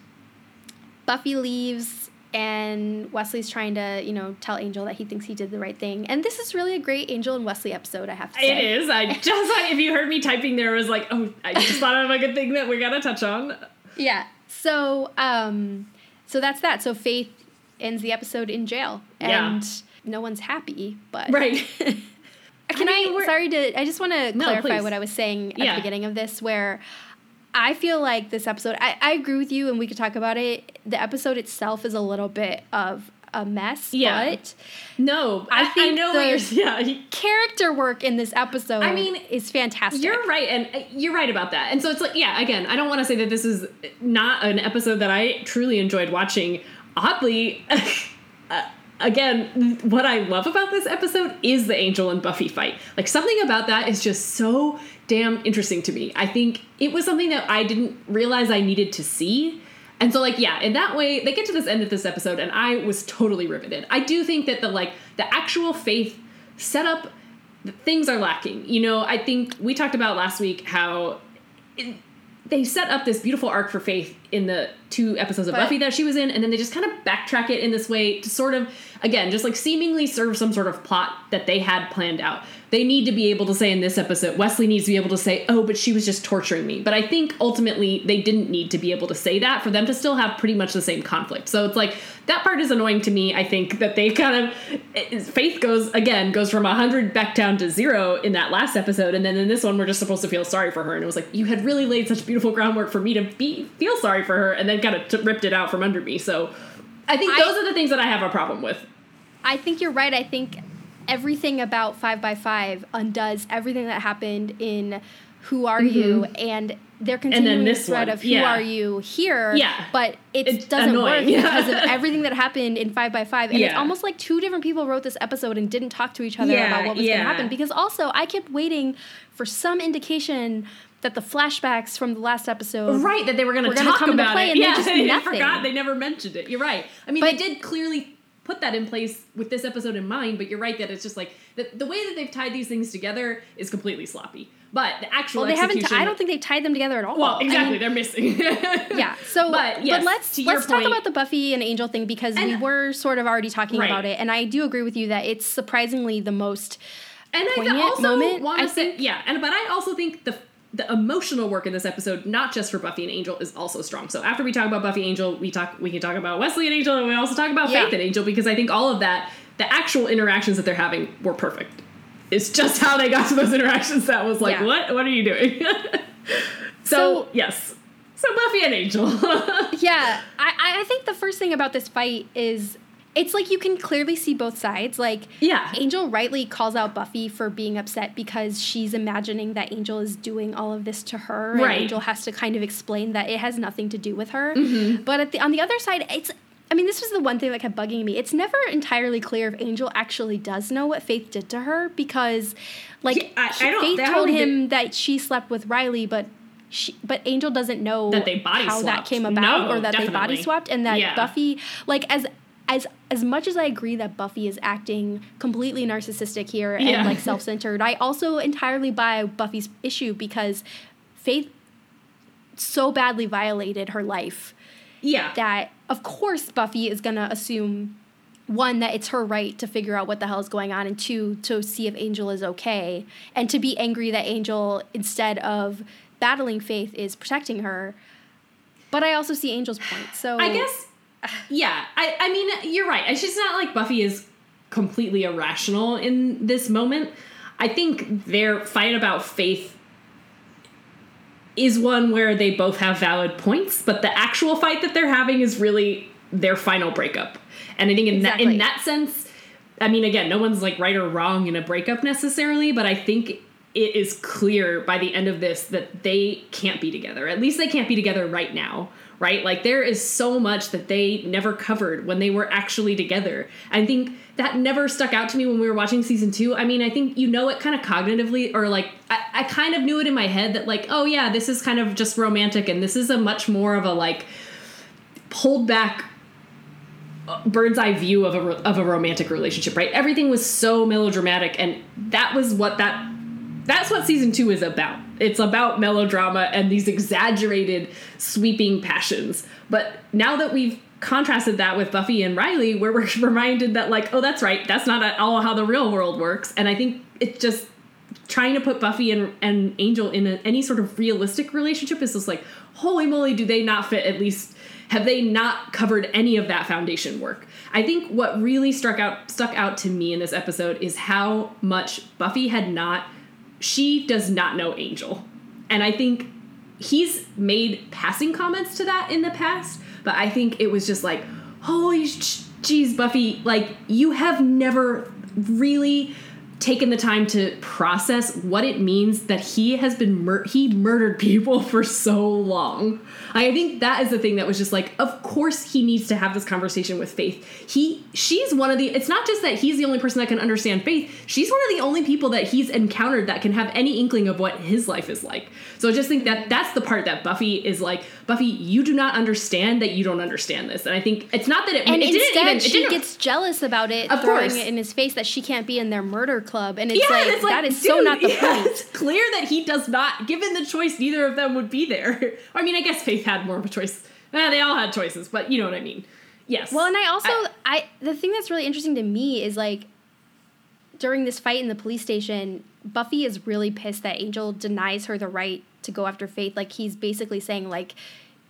Buffy leaves, and Wesley's trying to you know tell Angel that he thinks he did the right thing. And this is really a great Angel and Wesley episode. I have to say It is. I just if you heard me typing there, it was like, oh, I just thought of a good thing that we gotta touch on. Yeah. So, um, so that's that. So Faith ends the episode in jail, Yeah. No one's happy. But Right. Can I I? mean, we're- sorry to. I just want to No, clarify please. what I was saying at Yeah. the beginning of this, where I feel like this episode. I, I agree with you, and we could talk about it. The episode itself is a little bit of a mess, Yeah. but No, I I, I think know the-. Yeah, character work in this episode, I mean, is fantastic. You're right, and uh, you're right about that. And so it's like, yeah, again, I don't want to say that this is not an episode that I truly enjoyed watching. Oddly, uh, again, what I love about this episode is the Angel and Buffy fight. Like something about that is just so damn interesting to me. I think it was something that I didn't realize I needed to see. And so like yeah, in that way they get to this end of this episode and I was totally riveted. I do think that the like the actual faith setup things are lacking. You know, I think we talked about last week how it, they set up this beautiful arc for Faith in the two episodes of But- Buffy that she was in, and then they just kind of backtrack it in this way to sort of, again, just like seemingly serve some sort of plot that they had planned out. They need to be able to say in this episode, Wesley needs to be able to say, oh, but she was just torturing me. But I think ultimately they didn't need to be able to say that for them to still have pretty much the same conflict. So it's like that part is annoying to me. I think that they kind of, it- Faith goes, again, goes from 100 back down to zero in that last episode. And then in this one, we're just supposed to feel sorry for her. And it was like, you had really laid such beautiful groundwork for me to be feel sorry for her and then kind of t- ripped it out from under me. So I think I- those are the things that I have a problem with. I think you're right. I think everything about Five by Five undoes everything that happened in Who Are mm-hmm. You, and they're continuing this the thread one, of Who yeah. Are You here. Yeah. but it It's doesn't annoying, work yeah. because of everything that happened in Five by Five, and it's almost like two different people wrote this episode and didn't talk to each other Yeah, about what was going to happen. Because also, I kept waiting for some indication that the flashbacks from the last episode, Right, that they were going to We're gonna talk come into play it. and they just nothing. forgot. They never mentioned it. You're right. I mean, But- they did clearly put that in place with this episode in mind, but you're right that it's just like the, the way that they've tied these things together is completely sloppy. But the actual Well, they haven't. T- I don't think they tied them together at all. Well, I exactly, mean, they're missing. yeah. So, But, but, let's let's talk about the Buffy and Angel thing because we were sort of already talking Right. about it, and I do agree with you that it's surprisingly the most. And I also moment, want I to say, yeah, and but I also think the the emotional work in this episode, not just for Buffy and Angel, is also strong. So after we talk about Buffy and Angel, we talk we can talk about Wesley and Angel, and we also talk about Yeah. Faith and Angel because I think all of that, the actual interactions that they're having, were perfect. It's just how they got to those interactions that was like, Yeah. what? What are you doing? so, So- yes, so Buffy and Angel. Yeah, I I think the first thing about this fight is it's like you can clearly see both sides. Like, Yeah. Angel rightly calls out Buffy for being upset because she's imagining that Angel is doing all of this to her, Right. and Angel has to kind of explain that it has nothing to do with her. Mm-hmm. But at the on the other side, it's I mean, this was the one thing that kept bugging me. It's never entirely clear if Angel actually does know what Faith did to her because, like, yeah, I, I Faith told him that she slept with Riley, but she, but Angel doesn't know that they body how swapped. that came about no, or that definitely. they body swapped and that yeah. Buffy, like, as as as much as I agree that Buffy is acting completely narcissistic here and yeah. like self-centered, I also entirely buy Buffy's issue because Faith so badly violated her life. Yeah. That of course Buffy is gonna assume one that it's her right to figure out what the hell is going on and two to see if Angel is okay and to be angry that Angel instead of battling Faith is protecting her. But I also see Angel's point. So I guess yeah, I, I mean, you're right. It's just not like Buffy is completely irrational in this moment. I think their fight about faith is one where they both have valid points, but the actual fight that they're having is really their final breakup. And I think in exactly. that in that sense, I mean, again, no one's like right or wrong in a breakup necessarily, but I think it is clear by the end of this that they can't be together. At least they can't be together right now right? Like there is so much that they never covered when they were actually together. I think that never stuck out to me when we were watching season two. I mean, I think you know it kind of cognitively, or like I, I kind of knew it in my head that like, oh yeah, this is kind of just romantic, and this is a much more of a like pulled back uh, bird's eye view of a of a romantic relationship, right? Everything was so melodramatic, and that was what that that's what season two is about. It's about melodrama and these exaggerated, sweeping passions. But now that we've contrasted that with Buffy and Riley, where we're reminded that, like, oh, that's right, that's not at all how the real world works. And I think it's just trying to put Buffy and, and Angel in a, any sort of realistic relationship is just like, holy moly, do they not fit at least? Have they not covered any of that foundation work? I think what really struck out stuck out to me in this episode is how much Buffy had not she does not know Angel. And I think he's made passing comments to that in the past, but I think it was just like, holy jeez, Buffy, like you have never really taken the time to process what it means that he has been mur- he murdered people for so long. I think that is the thing that was just like, of course he needs to have this conversation with Faith. He she's one of the it's not just that he's the only person that can understand Faith. She's one of the only people that he's encountered that can have any inkling of what his life is like. So I just think that that's the part that Buffy is like, Buffy, you do not understand that you don't understand this. And I think it's not that it and it instead even, she gets jealous about it, of throwing course. it in his face that she can't be in their murder club. And it's, yeah, like, it's like that is dude, so not the yeah, point. It's clear that he does not given the choice, neither of them would be there. I mean, I guess Faith had more of a choice. Eh, they all had choices, but you know what I mean. Yes. Well, and I also I, I the thing that's really interesting to me is like during this fight in the police station, Buffy is really pissed that Angel denies her the right to go after Faith. Like he's basically saying like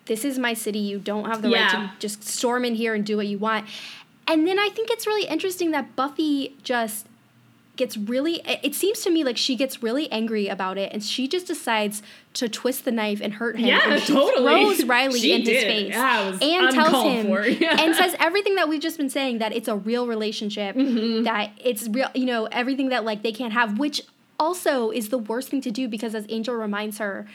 this is my city. You don't have the yeah. right to just storm in here and do what you want. And then I think it's really interesting that Buffy just gets really it seems to me like she gets really angry about it and she just decides to twist the knife and hurt him yeah and she totally throws riley she in did. his face yeah, and tells him yeah. and says everything that we've just been saying that it's a real relationship mm-hmm. that it's real you know everything that like they can't have which also is the worst thing to do because as angel reminds her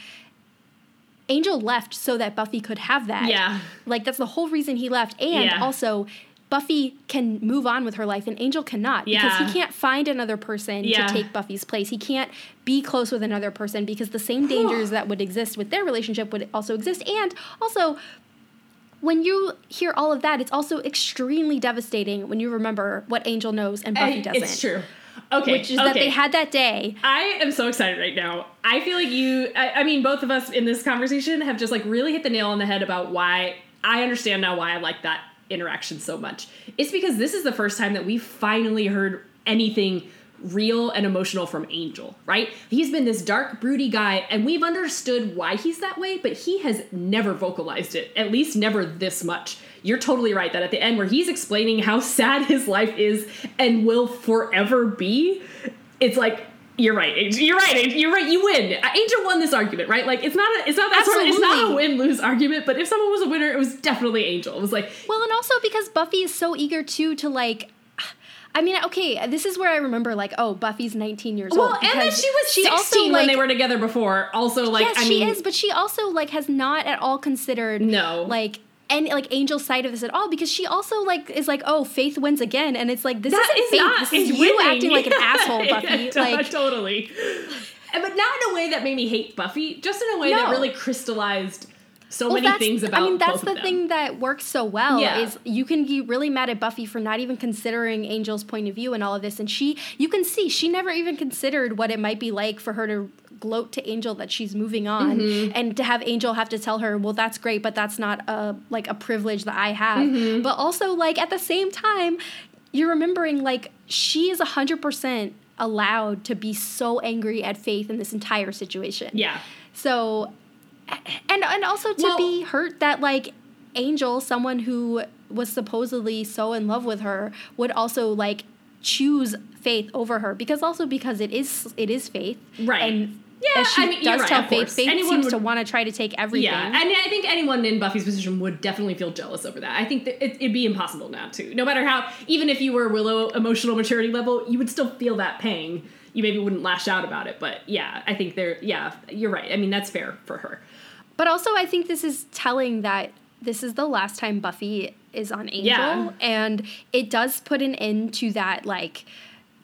Angel left so that Buffy could have that. Yeah. Like that's the whole reason he left. And yeah. also Buffy can move on with her life and Angel cannot yeah. because he can't find another person yeah. to take Buffy's place. He can't be close with another person because the same dangers that would exist with their relationship would also exist. And also, when you hear all of that, it's also extremely devastating when you remember what Angel knows and Buffy doesn't. It's true. Okay. Which is okay. that they had that day. I am so excited right now. I feel like you, I, I mean, both of us in this conversation have just like really hit the nail on the head about why I understand now why I like that interaction so much. It's because this is the first time that we finally heard anything real and emotional from Angel, right? He's been this dark, broody guy, and we've understood why he's that way, but he has never vocalized it, at least never this much. You're totally right that at the end, where he's explaining how sad his life is and will forever be, it's like you're right. You're right. You're right. You win. Angel won this argument, right? Like it's not a, it's not that sort of, it's not a win lose argument. But if someone was a winner, it was definitely Angel. It was like well, and also because Buffy is so eager too to like. I mean, okay, this is where I remember like, oh, Buffy's 19 years well, old. Well, and then she was she 16 also, like, when they were together before. Also, like, yes, I she is, but she also like has not at all considered no like any like Angel's side of this at all because she also like is like, oh, Faith wins again, and it's like this that isn't is Faith. Not, this is you winning. acting like an asshole, Buffy. yeah, like totally. But not in a way that made me hate Buffy, just in a way no. that really crystallized so well, many things about. I mean, that's the thing that works so well. Yeah. Is you can be really mad at Buffy for not even considering Angel's point of view and all of this, and she, you can see she never even considered what it might be like for her to gloat to Angel that she's moving on, mm-hmm. and to have Angel have to tell her, well, that's great, but that's not a like a privilege that I have. Mm-hmm. But also, like at the same time, you're remembering like she is hundred percent allowed to be so angry at Faith in this entire situation. Yeah. So and and also to well, be hurt that like Angel, someone who was supposedly so in love with her, would also like choose Faith over her because also because it is it is Faith, right? And yeah, as she I mean, does right, tell Faith, Faith anyone seems would, to want to try to take everything. Yeah, and I think anyone in Buffy's position would definitely feel jealous over that. I think that it, it'd be impossible not to. No matter how, even if you were Willow emotional maturity level, you would still feel that pang. You maybe wouldn't lash out about it, but yeah, I think there. Yeah, you're right. I mean, that's fair for her. But also, I think this is telling that this is the last time Buffy is on Angel, yeah. and it does put an end to that like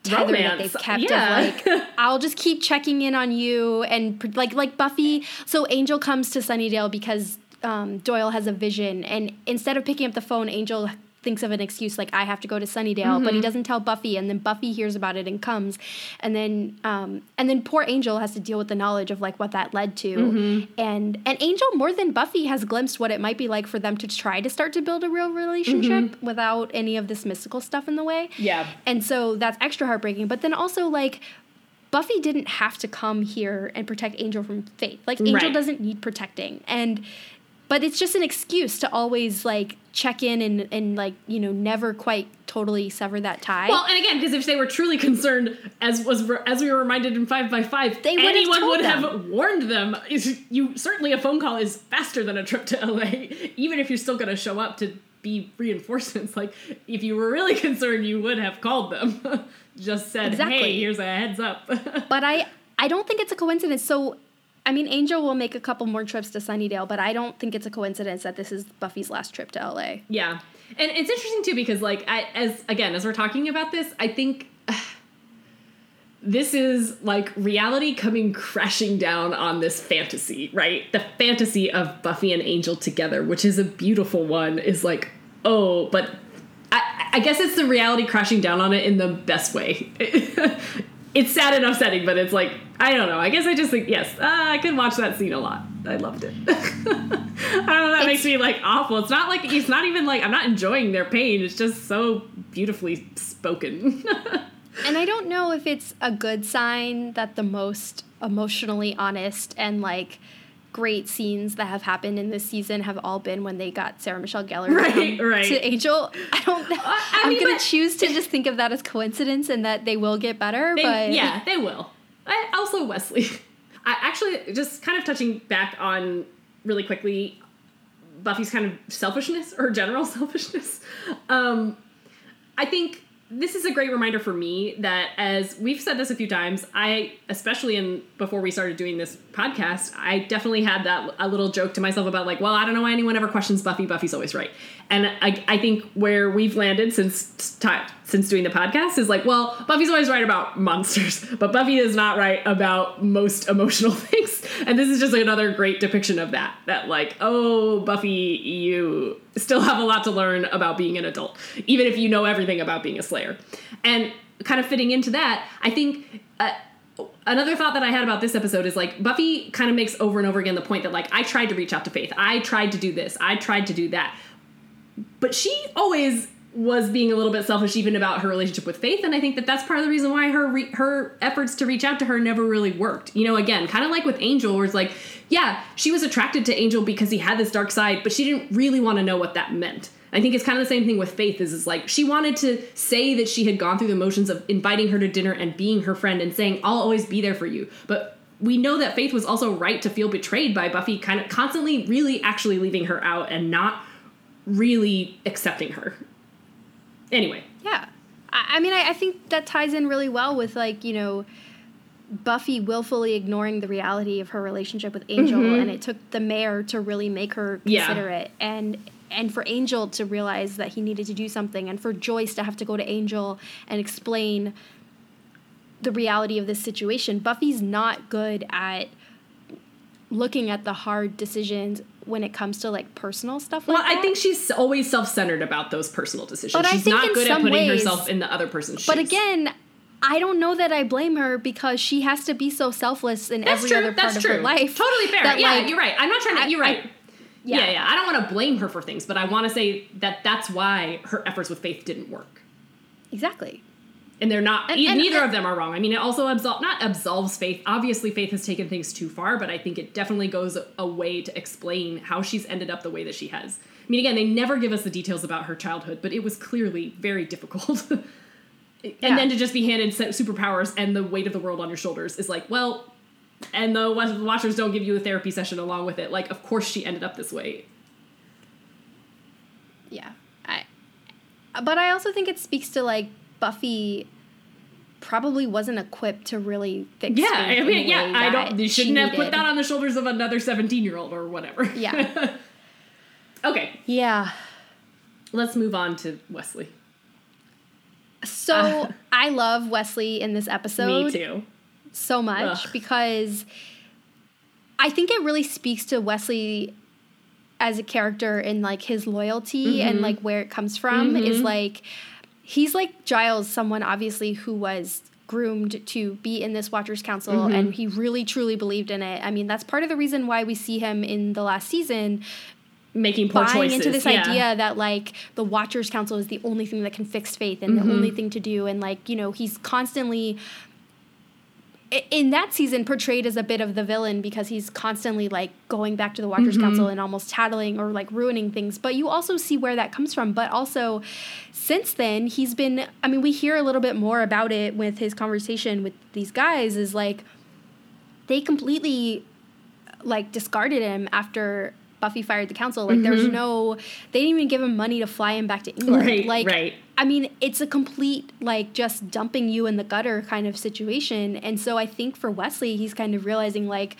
tether Romance. that they've kept yeah. of like I'll just keep checking in on you and like like Buffy. So Angel comes to Sunnydale because um, Doyle has a vision, and instead of picking up the phone, Angel thinks of an excuse like I have to go to Sunnydale, mm-hmm. but he mm-hmm. doesn't tell Buffy, and then Buffy hears about it and comes, and then um, and then poor Angel has to deal with the knowledge of like what that led to, mm-hmm. and and Angel more than Buffy has glimpsed what it might be like for them to try to start to build a real relationship mm-hmm. without any of this mystical stuff in the way. Yeah, and so that's extra heartbreaking. But then also like Buffy didn't have to come here and protect Angel from Faith. Like Angel right. doesn't need protecting, and but it's just an excuse to always like check in and and like you know never quite totally sever that tie. Well, and again, because if they were truly concerned, as was as we were reminded in Five by Five, they anyone would them. have warned them. You certainly a phone call is faster than a trip to LA, even if you're still going to show up to be reinforcements. Like if you were really concerned, you would have called them. Just said, exactly. "Hey, here's a heads up." but I I don't think it's a coincidence. So I mean, Angel will make a couple more trips to Sunnydale, but I don't think it's a coincidence that this is Buffy's last trip to LA. Yeah. And it's interesting too because like I, as again as we're talking about this, I think this is like reality coming crashing down on this fantasy, right? The fantasy of Buffy and Angel together, which is a beautiful one, is like, oh, but I, I guess it's the reality crashing down on it in the best way. it's sad and upsetting, but it's like I don't know. I guess I just think yes, uh, I could watch that scene a lot. I loved it. I don't know. That it's, makes me like awful. It's not like it's not even like I'm not enjoying their pain. It's just so beautifully spoken. and I don't know if it's a good sign that the most emotionally honest and like great scenes that have happened in this season have all been when they got Sarah Michelle Gellar right, right. to Angel. I don't know. Uh, I am gonna choose to just think of that as coincidence and that they will get better. They, but yeah, they will. I, also Wesley. I actually just kind of touching back on really quickly Buffy's kind of selfishness or general selfishness. Um, I think this is a great reminder for me that as we've said this a few times, I especially in before we started doing this podcast, I definitely had that a little joke to myself about like, well, I don't know why anyone ever questions Buffy. Buffy's always right, and I, I think where we've landed since time since doing the podcast is like, well, Buffy's always right about monsters, but Buffy is not right about most emotional things. And this is just another great depiction of that. That like, oh, Buffy, you still have a lot to learn about being an adult, even if you know everything about being a Slayer. And kind of fitting into that, I think. Uh, another thought that I had about this episode is like Buffy kind of makes over and over again the point that like I tried to reach out to Faith. I tried to do this. I tried to do that. But she always was being a little bit selfish even about her relationship with Faith, and I think that that's part of the reason why her re- her efforts to reach out to her never really worked. You know, again, kind of like with Angel, where it's like, yeah, she was attracted to Angel because he had this dark side, but she didn't really want to know what that meant. I think it's kind of the same thing with Faith. Is is like she wanted to say that she had gone through the motions of inviting her to dinner and being her friend and saying, "I'll always be there for you," but we know that Faith was also right to feel betrayed by Buffy, kind of constantly, really, actually leaving her out and not really accepting her anyway. Yeah. I, I mean, I, I think that ties in really well with, like, you know, Buffy willfully ignoring the reality of her relationship with Angel, mm-hmm. and it took the mayor to really make her consider yeah. it. And and for Angel to realize that he needed to do something, and for Joyce to have to go to Angel and explain the reality of this situation. Buffy's not good at looking at the hard decisions when it comes to like personal stuff well, like I think she's always self-centered about those personal decisions. But she's not good at putting ways, herself in the other person's shoes. But again, I don't know that I blame her because she has to be so selfless in That's every true. other part That's of true. her life. Totally fair. That, yeah, like, you're right. I'm not trying to. I, you're right. I, yeah. yeah, yeah. I don't want to blame her for things, but I want to say that that's why her efforts with Faith didn't work. Exactly and they're not and, and, neither and, of them are wrong. I mean it also absol- not absolves faith. Obviously faith has taken things too far but i think it definitely goes a way to explain how she's ended up the way that she has. I mean again they never give us the details about her childhood but it was clearly very difficult. And yeah. then to just be handed superpowers and the weight of the world on your shoulders is like well and the watchers don't give you a therapy session along with it. Like of course she ended up this way. Yeah. I but i also think it speaks to like Buffy probably wasn't equipped to really fix. Yeah, I mean, yeah, I don't. You shouldn't have put that on the shoulders of another seventeen-year-old or whatever. Yeah. okay. Yeah. Let's move on to Wesley. So uh, I love Wesley in this episode. Me too. So much Ugh. because I think it really speaks to Wesley as a character and like his loyalty mm-hmm. and like where it comes from mm-hmm. is like he's like Giles, someone obviously who was groomed to be in this Watchers Council, mm-hmm. and he really truly believed in it. I mean, that's part of the reason why we see him in the last season making poor buying choices. into this yeah. idea that like the Watchers Council is the only thing that can fix faith and mm-hmm. the only thing to do, and like you know he's constantly in that season portrayed as a bit of the villain because he's constantly like going back to the Watchers mm-hmm. Council and almost tattling or like ruining things. But you also see where that comes from. But also, since then, he's been. I mean, we hear a little bit more about it with his conversation with these guys. Is like they completely like discarded him after Buffy fired the council. Like, mm-hmm. there's no, they didn't even give him money to fly him back to England. Right, like, right. I mean, it's a complete, like, just dumping you in the gutter kind of situation. And so I think for Wesley, he's kind of realizing, like,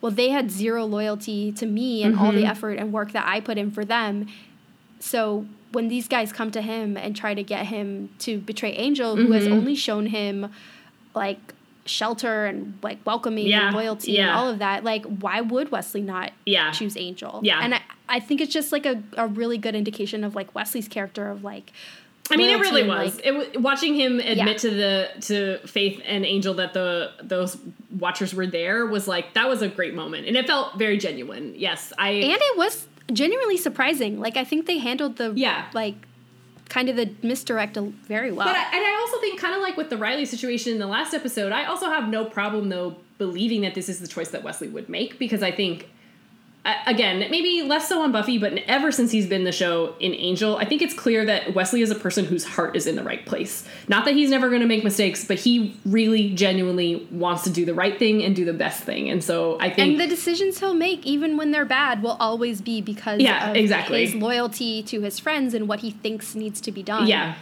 well, they had zero loyalty to me and mm-hmm. all the mm-hmm. effort and work that I put in for them. So when these guys come to him and try to get him to betray Angel, mm-hmm. who has mm-hmm. only shown him, like, shelter and like welcoming yeah, and loyalty yeah. and all of that like why would wesley not yeah. choose angel yeah and i, I think it's just like a, a really good indication of like wesley's character of like I mean, it really was. Like, it watching him admit yeah. to the to Faith and Angel that the those watchers were there was like that was a great moment, and it felt very genuine. Yes, I and it was genuinely surprising. Like I think they handled the yeah like kind of the misdirect very well. But I, and I also think, kind of like with the Riley situation in the last episode, I also have no problem though believing that this is the choice that Wesley would make because I think again, maybe less so on Buffy, but ever since he's been the show in Angel, I think it's clear that Wesley is a person whose heart is in the right place. Not that he's never going to make mistakes, but he really genuinely wants to do the right thing and do the best thing. And so I think And the decisions he'll make even when they're bad will always be because yeah, of exactly. his loyalty to his friends and what he thinks needs to be done. Yeah.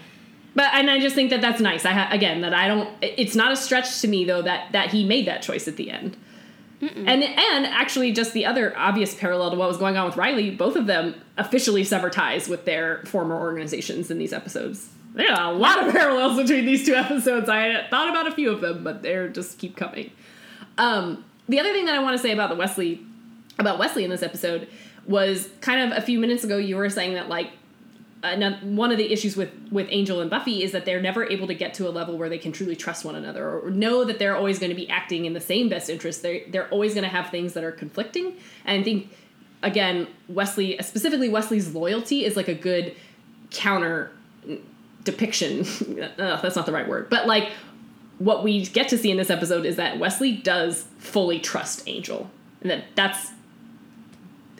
But and I just think that that's nice. I ha- again that I don't. It's not a stretch to me though that that he made that choice at the end. Mm-mm. And and actually, just the other obvious parallel to what was going on with Riley, both of them officially sever ties with their former organizations in these episodes. There are a lot of parallels between these two episodes. I thought about a few of them, but they just keep coming. Um, the other thing that I want to say about the Wesley, about Wesley in this episode, was kind of a few minutes ago. You were saying that like uh, one of the issues with with Angel and Buffy is that they're never able to get to a level where they can truly trust one another or know that they're always going to be acting in the same best interest. They they're always going to have things that are conflicting. And I think again, Wesley, specifically Wesley's loyalty is like a good counter depiction. that's not the right word, but like what we get to see in this episode is that Wesley does fully trust Angel, and that that's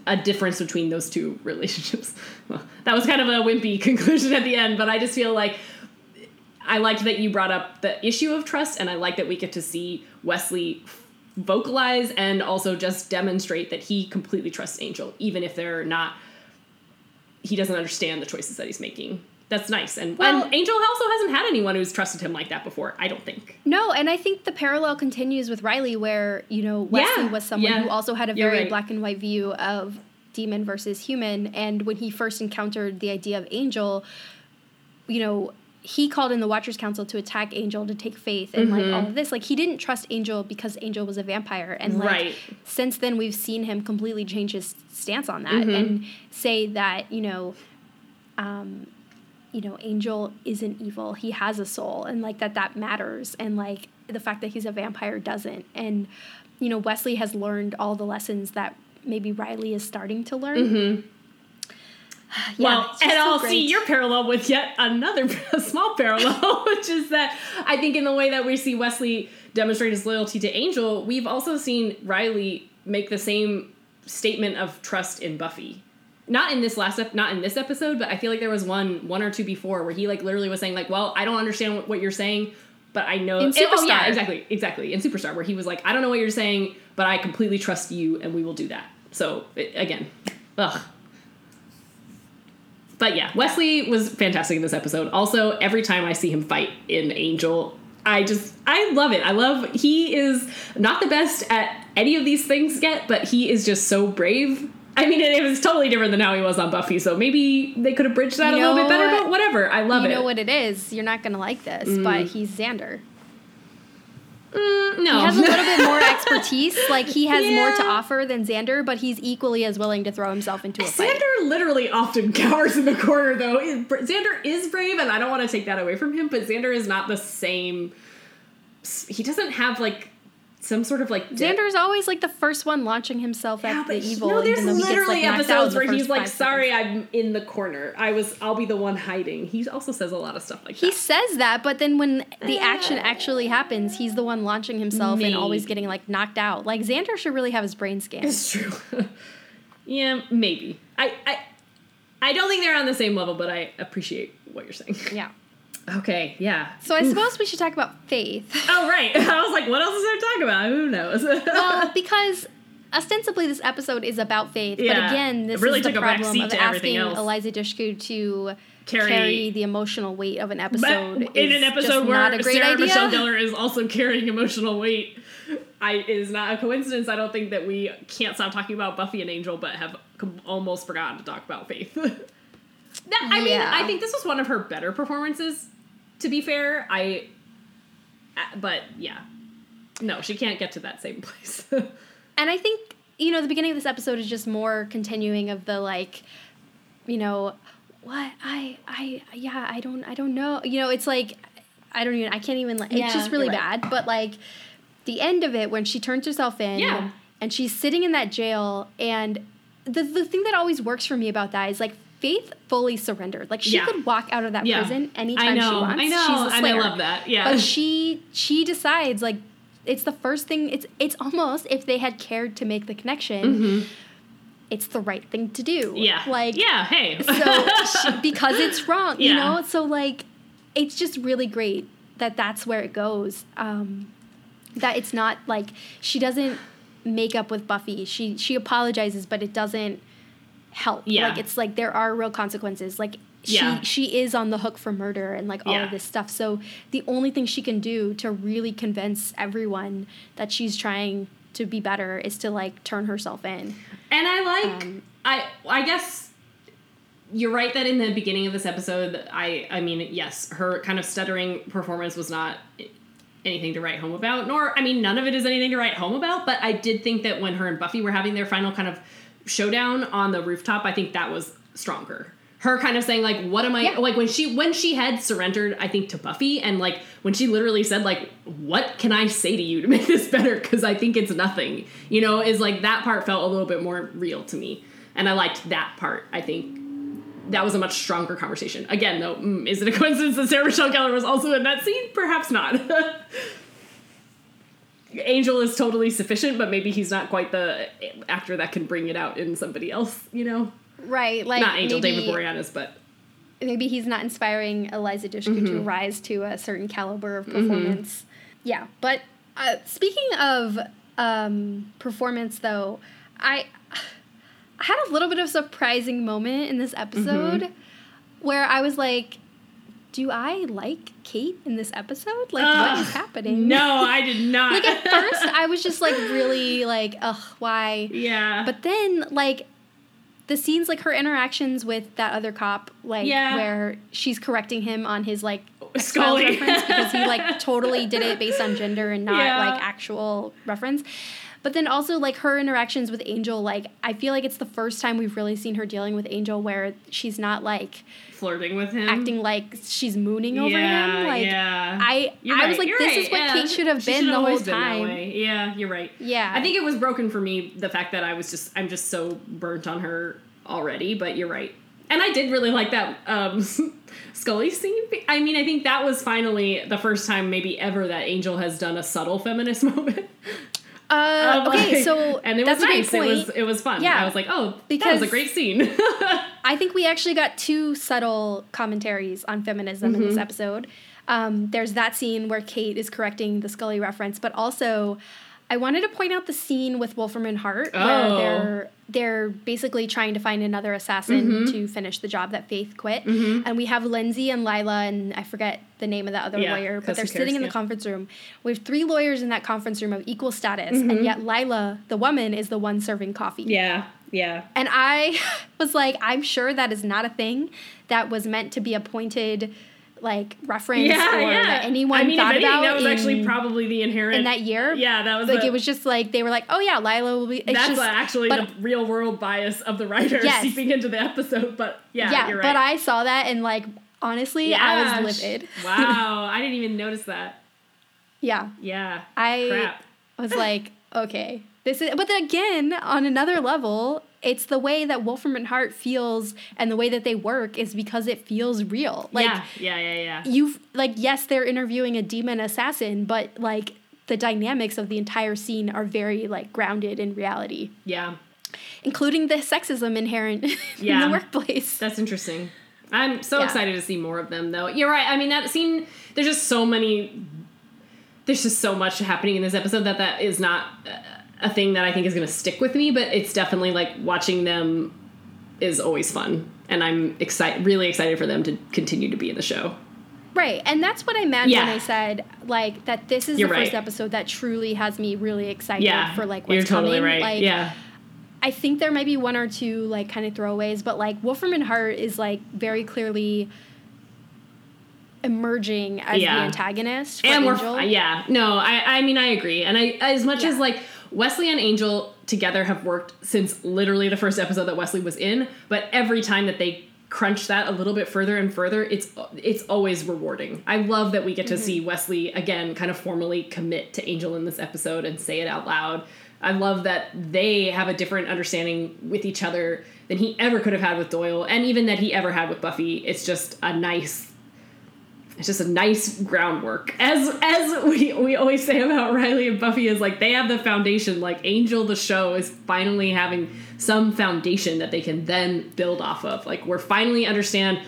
a difference between those two relationships. Well, that was kind of a wimpy conclusion at the end, but I just feel like I liked that you brought up the issue of trust, and I like that we get to see Wesley vocalize and also just demonstrate that he completely trusts Angel, even if they're not. He doesn't understand the choices that he's making. That's nice, and, well, and Angel also hasn't had anyone who's trusted him like that before. I don't think. No, and I think the parallel continues with Riley, where you know Wesley yeah, was someone yeah, who also had a very right. black and white view of demon versus human. And when he first encountered the idea of angel, you know, he called in the Watchers Council to attack Angel to take faith and mm-hmm. like all of this. Like he didn't trust Angel because Angel was a vampire, and like right. since then we've seen him completely change his stance on that mm-hmm. and say that you know, um, you know, Angel isn't evil. He has a soul, and like that that matters, and like the fact that he's a vampire doesn't. And you know, Wesley has learned all the lessons that maybe Riley is starting to learn. Mm-hmm yeah, well, and so I'll great. see your parallel with yet another small parallel, which is that I think in the way that we see Wesley demonstrate his loyalty to Angel, we've also seen Riley make the same statement of trust in Buffy. Not in this last ep- not in this episode, but I feel like there was one one or two before where he like literally was saying like, "Well, I don't understand what you're saying, but I know." In Superstar, oh, yeah, exactly, exactly. In Superstar, where he was like, "I don't know what you're saying, but I completely trust you, and we will do that." So it, again, ugh, but yeah, Wesley was fantastic in this episode. Also, every time I see him fight in Angel, I just I love it. I love he is not the best at any of these things yet, but he is just so brave. I mean, it, it was totally different than how he was on Buffy, so maybe they could have bridged that you a little bit better. But whatever, I love you it. You know what it is? You're not gonna like this, mm. but he's Xander. Mm, no. He has a little bit more expertise. Like he has yeah. more to offer than Xander, but he's equally as willing to throw himself into a fight. Xander literally often cowers in the corner, though. Xander is brave, and I don't want to take that away from him, but Xander is not the same. He doesn't have like some sort of like Xander's always like the first one launching himself yeah, at the evil. No, there's literally gets, like, episodes where he's like, "Sorry, seconds. I'm in the corner. I was. I'll be the one hiding." He also says a lot of stuff like he that. He says that, but then when the action ah. actually happens, he's the one launching himself Maybe. and always getting like knocked out. Like Xander should really have his brain scanned. It's true. yeah, maybe. I, I I don't think they're on the same level, but I appreciate what you're saying. Yeah. Okay, yeah. So I suppose we should talk about faith. Oh, right. I was like, what else is there to talk about? Who knows? well, because ostensibly this episode is about faith, yeah. but again, this really is the problem of asking Eliza Dushku to carry, carry, the emotional weight of an episode. in an episode where Sarah idea. Michelle Gellar is also carrying emotional weight, I it is not a coincidence. I don't think that we can't stop talking about Buffy and Angel, but have almost forgotten to talk about Faith. That, I yeah. mean, I think this was one of her better performances to be fair, I. Uh, but yeah, no, she can't get to that same place. and I think you know the beginning of this episode is just more continuing of the like, you know, what I I yeah I don't I don't know you know it's like I don't even I can't even it's yeah, just really right. bad but like the end of it when she turns herself in yeah. and she's sitting in that jail and the the thing that always works for me about that is like Faith fully surrendered. Like she yeah. could walk out of that yeah. prison anytime know, she wants. I know. She's a slayer. And I love that. Yeah. But she she decides like it's the first thing. It's it's almost if they had cared to make the connection. Mm-hmm. It's the right thing to do. Yeah. Like yeah. Hey. so she, because it's wrong, yeah. you know. So like, it's just really great that that's where it goes. Um, that it's not like she doesn't make up with Buffy. She she apologizes, but it doesn't help. Yeah. Like it's like there are real consequences. Like she yeah. she is on the hook for murder and like all yeah. of this stuff. So the only thing she can do to really convince everyone that she's trying to be better is to like turn herself in. And I like um, I I guess you're right that in the beginning of this episode I I mean yes, her kind of stuttering performance was not anything to write home about nor I mean none of it is anything to write home about, but I did think that when her and Buffy were having their final kind of showdown on the rooftop, I think that was stronger. Her kind of saying like, "What am I?" Yeah. Like when she when she had surrendered, I think to Buffy, and like when she literally said like, "What can I say to you to make this better?" Because I think it's nothing. You know, is like that part felt a little bit more real to me, and I liked that part. I think that was a much stronger conversation. Again, though, mm, is it a coincidence that Sarah Michelle Gellar was also in that scene? Perhaps not. Angel is totally sufficient, but maybe he's not quite the actor that can bring it out in somebody else, you know? Right. Like not Angel, maybe, David Boreanaz, but maybe he's not inspiring Eliza Dushku mm-hmm. to rise to a certain caliber of mm-hmm. performance. Mm-hmm. Yeah, but uh, speaking of um, performance, though, I, I had a little bit of surprising moment in this episode mm-hmm. where I was like, do I like Kate in this episode? Like, uh, what is happening? No, I did not. like, at first, I was just like, really, like, ugh, why? Yeah. But then, like, the scenes like her interactions with that other cop, like yeah. where she's correcting him on his like Scully reference because he like totally did it based on gender and not yeah. like actual reference. But then also like her interactions with Angel, like I feel like it's the first time we've really seen her dealing with Angel where she's not like flirting with him, acting like she's mooning over yeah, him. Like yeah. I, you're I right, was like, this right, is what yeah. Kate should have been the whole time. Yeah, you're right. Yeah, I think it was broken for me the fact that I was just I'm just so burnt on her already. But you're right, and I did really like that. Um, Scully scene. I mean, I think that was finally the first time, maybe ever, that Angel has done a subtle feminist moment. Uh, okay, like, so and it was nice. It was it was fun. Yeah, I was like, oh, because that was a great scene. I think we actually got two subtle commentaries on feminism mm-hmm. in this mm-hmm. episode. Um, there's that scene where Kate is correcting the Scully reference, but also I wanted to point out the scene with Wolfram and Hart oh. where they're they're basically trying to find another assassin mm-hmm. to finish the job that Faith quit. Mm-hmm. And we have Lindsey and Lilah and I forget the name of the other yeah, lawyer, but they're sitting in the conference room. We have three lawyers in that conference room of equal status, mm-hmm. and yet Lilah, the woman, is the one serving coffee. Yeah. Yeah. And I was like, I'm sure that is not a thing that was meant to be a pointed like reference yeah, or yeah. that anyone I mean, thought anything, about. That was in, actually probably the inherent in that year. Yeah, that was like it was just like they were like, oh yeah, Lilah will be. that's just, actually but, the real world bias of the writer yes. seeping into the episode. But yeah, yeah, right. but I saw that and like honestly, yeah, I was livid. wow, I didn't even notice that. Yeah. Yeah. I Crap. was like, okay, this is. But then again, on another level, it's the way that Wolfram and Hart feels and the way that they work is because it feels real. Like yeah, yeah, yeah, yeah. You've like yes, they're interviewing a demon assassin, but like the dynamics of the entire scene are very like grounded in reality. Yeah. Including the sexism inherent yeah. in the workplace. That's interesting. I'm so yeah. excited to see more of them though. You're right. I mean that scene there's just so many there's just so much happening in this episode that that is not uh, a thing that I think is going to stick with me, but it's definitely like watching them is always fun. And I'm excited, really excited for them to continue to be in the show. Right. And that's what I meant yeah. when I said like that this is You're the right. first episode that truly has me really excited yeah, for like what's You're totally coming. right. Like yeah. I think there might be one or two like kind of throwaways, but like Wolfram and Hart is like very clearly emerging as yeah. the antagonist and Angel. we're yeah no I I mean I agree and I as much as like Wesley and Angel together have worked since literally the first episode that Wesley was in, but every time that they crunch that a little bit further and further, it's it's always rewarding. I love that we get to mm-hmm. see Wesley again kind of formally commit to Angel in this episode and say it out loud. I love that they have a different understanding with each other than he ever could have had with Doyle and even that he ever had with Buffy. It's just a nice it's just a nice groundwork. As as we we always say about Riley and Buffy is like they have the foundation. Like Angel, the show is finally having some foundation that they can then build off of. Like we're finally understand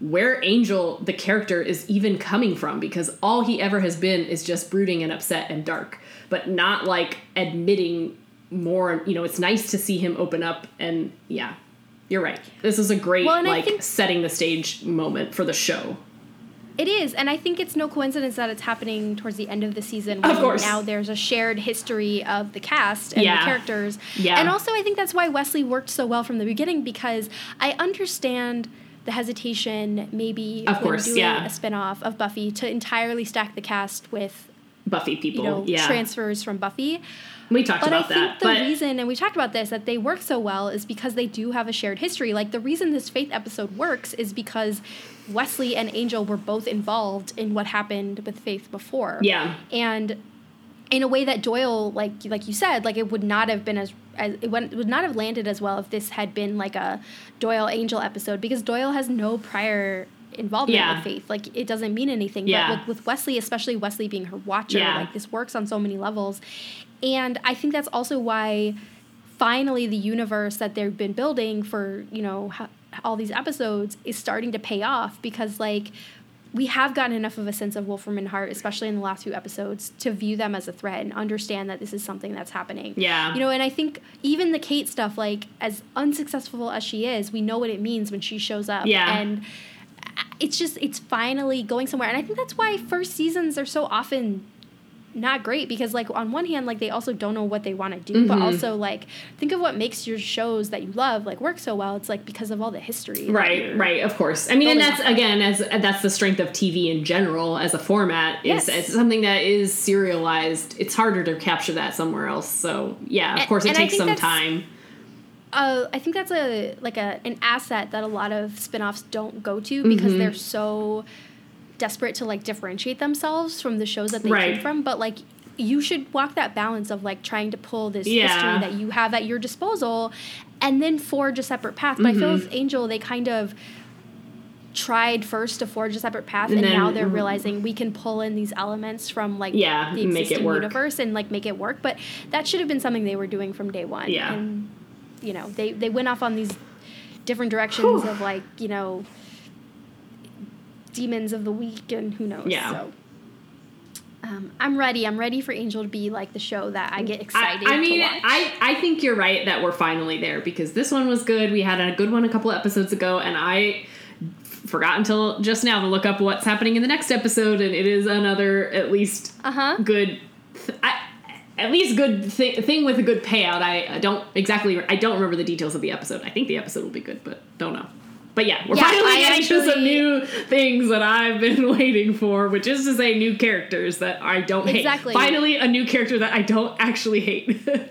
where Angel, the character, is even coming from because all he ever has been is just brooding and upset and dark, but not like admitting more. You know, it's nice to see him open up and yeah. You're right. This is a great well, like setting the stage moment for the show. It is, and I think it's no coincidence that it's happening towards the end of the season. Of course. Now there's a shared history of the cast and yeah. the characters. Yeah. And also, I think that's why Wesley worked so well from the beginning because I understand the hesitation, maybe of course, doing yeah. a spinoff of Buffy, to entirely stack the cast with Buffy people, you know, yeah. transfers from Buffy. We talked but about that. But I think the reason, and we talked about this, that they work so well is because they do have a shared history. Like the reason this Faith episode works is because Wesley and Angel were both involved in what happened with Faith before. Yeah. And in a way that Doyle, like like you said, like it would not have been as, as it would not have landed as well if this had been like a Doyle Angel episode because Doyle has no prior involvement yeah. with Faith. Like it doesn't mean anything. Yeah. But with, with Wesley, especially Wesley being her watcher, yeah. like this works on so many levels. And I think that's also why finally the universe that they've been building for, you know, all these episodes is starting to pay off because like we have gotten enough of a sense of Wolfram and Hart, especially in the last few episodes, to view them as a threat and understand that this is something that's happening. Yeah. You know, and I think even the Kate stuff, like as unsuccessful as she is, we know what it means when she shows up. Yeah. And it's just it's finally going somewhere. And I think that's why first seasons are so often not great because like on one hand like they also don't know what they want to do mm-hmm. but also like think of what makes your shows that you love like work so well it's like because of all the history right right of course i mean and that's again as that's the strength of tv in general as a format is yes. something that is serialized it's harder to capture that somewhere else so yeah of and, course it takes some time uh, I think that's a like a an asset that a lot of spin-offs don't go to because mm-hmm. they're so desperate to like differentiate themselves from the shows that they right. came from, but like you should walk that balance of like trying to pull this yeah. history that you have at your disposal and then forge a separate path. But mm-hmm. I feel with Angel, they kind of tried first to forge a separate path and, and then, now they're realizing we can pull in these elements from like yeah, the existing universe and like make it work. But that should have been something they were doing from day one. Yeah. And you know, they, they went off on these different directions Whew. of like, you know, demons of the week and who knows. Yeah. So. Um, I'm ready. I'm ready for Angel to be like the show that I get excited. I, I mean, I I think you're right that we're finally there because this one was good. We had a good one a couple episodes ago, and I forgot until just now to look up what's happening in the next episode, and it is another at least uh-huh. good. Th- I, at least good th- thing with a good payout. I, I don't exactly. I don't remember the details of the episode. I think the episode will be good, but don't know. But yeah, we're yeah, finally I getting actually, to some new things that I've been waiting for, which is to say, new characters that I don't exactly. hate. Finally, a new character that I don't actually hate.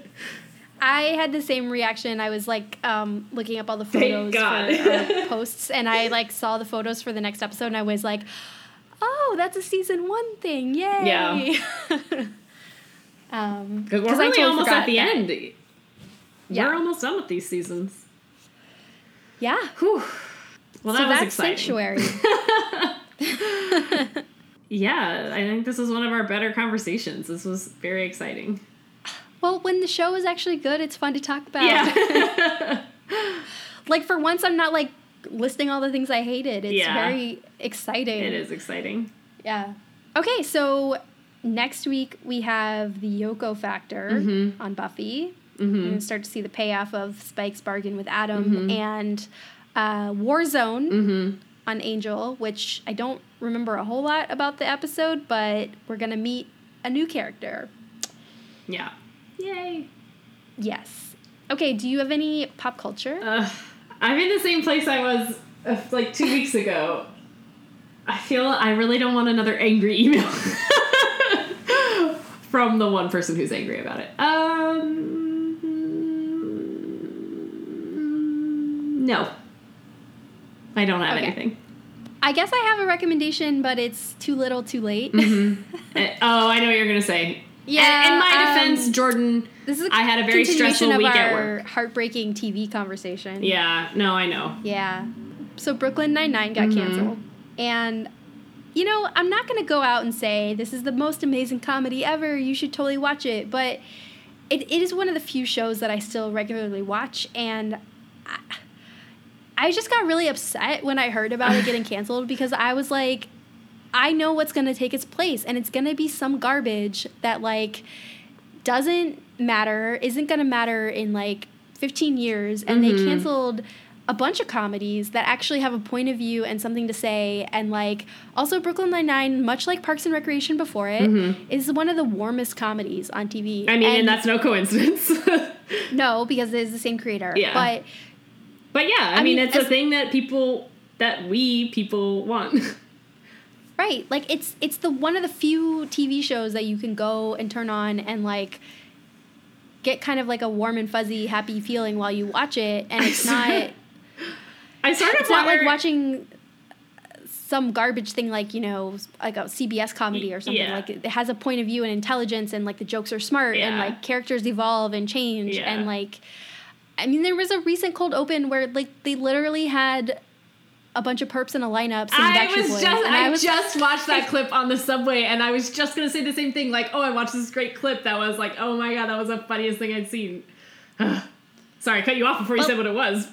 I had the same reaction. I was like um, looking up all the photos for uh, posts, and I like saw the photos for the next episode, and I was like, "Oh, that's a season one thing! Yay!" Yeah. um, because we're really totally almost at the that. end. Yeah. We're almost done with these seasons. Yeah. Whew. Well, so that was that's exciting. Sanctuary. yeah, I think this was one of our better conversations. This was very exciting. Well, when the show is actually good, it's fun to talk about. Yeah. like for once, I'm not like listing all the things I hated. It's yeah. very exciting. It is exciting. Yeah. Okay, so next week we have the Yoko Factor mm-hmm. on Buffy. Mm-hmm. Gonna start to see the payoff of Spike's bargain with Adam mm-hmm. and uh, Warzone mm-hmm. on Angel, which I don't remember a whole lot about the episode, but we're gonna meet a new character. Yeah. Yay. Yes. Okay. Do you have any pop culture? Uh, I'm in the same place I was uh, like two weeks ago. I feel I really don't want another angry email from the one person who's angry about it. Um, no. I don't have okay. anything. I guess I have a recommendation, but it's too little, too late. Mm-hmm. Uh, oh, I know what you're gonna say. Yeah. In my um, defense, Jordan, this is I had a very stressful week at work. Heartbreaking TV conversation. Yeah. No, I know. Yeah. So Brooklyn Nine Nine got mm-hmm. canceled, and you know I'm not gonna go out and say this is the most amazing comedy ever. You should totally watch it, but it, it is one of the few shows that I still regularly watch, and. I, I just got really upset when I heard about it getting canceled because I was like, I know what's going to take its place, and it's going to be some garbage that, like, doesn't matter, isn't going to matter in like 15 years. And mm-hmm. they canceled a bunch of comedies that actually have a point of view and something to say. And like also Brooklyn Nine Nine, much like Parks and Recreation before it, mm-hmm. is one of the warmest comedies on TV. I mean, and, and that's no coincidence. no, because it is the same creator. Yeah. But but yeah, I, I mean, mean, it's a thing that people that we people want. Right. Like it's it's the one of the few TV shows that you can go and turn on and like get kind of like a warm and fuzzy happy feeling while you watch it and it's not I started It's not like watching some garbage thing like, you know, like a CBS comedy or something. Yeah. Like it has a point of view and intelligence and like the jokes are smart yeah. and like characters evolve and change yeah. and like I mean, there was a recent cold open where like they literally had a bunch of perps in a lineup. I was Boys, just I, I was, just watched that clip on the subway, and I was just gonna say the same thing. Like, oh, I watched this great clip that was like, oh my god, that was the funniest thing I'd seen. Sorry, I cut you off before you well, said what it was.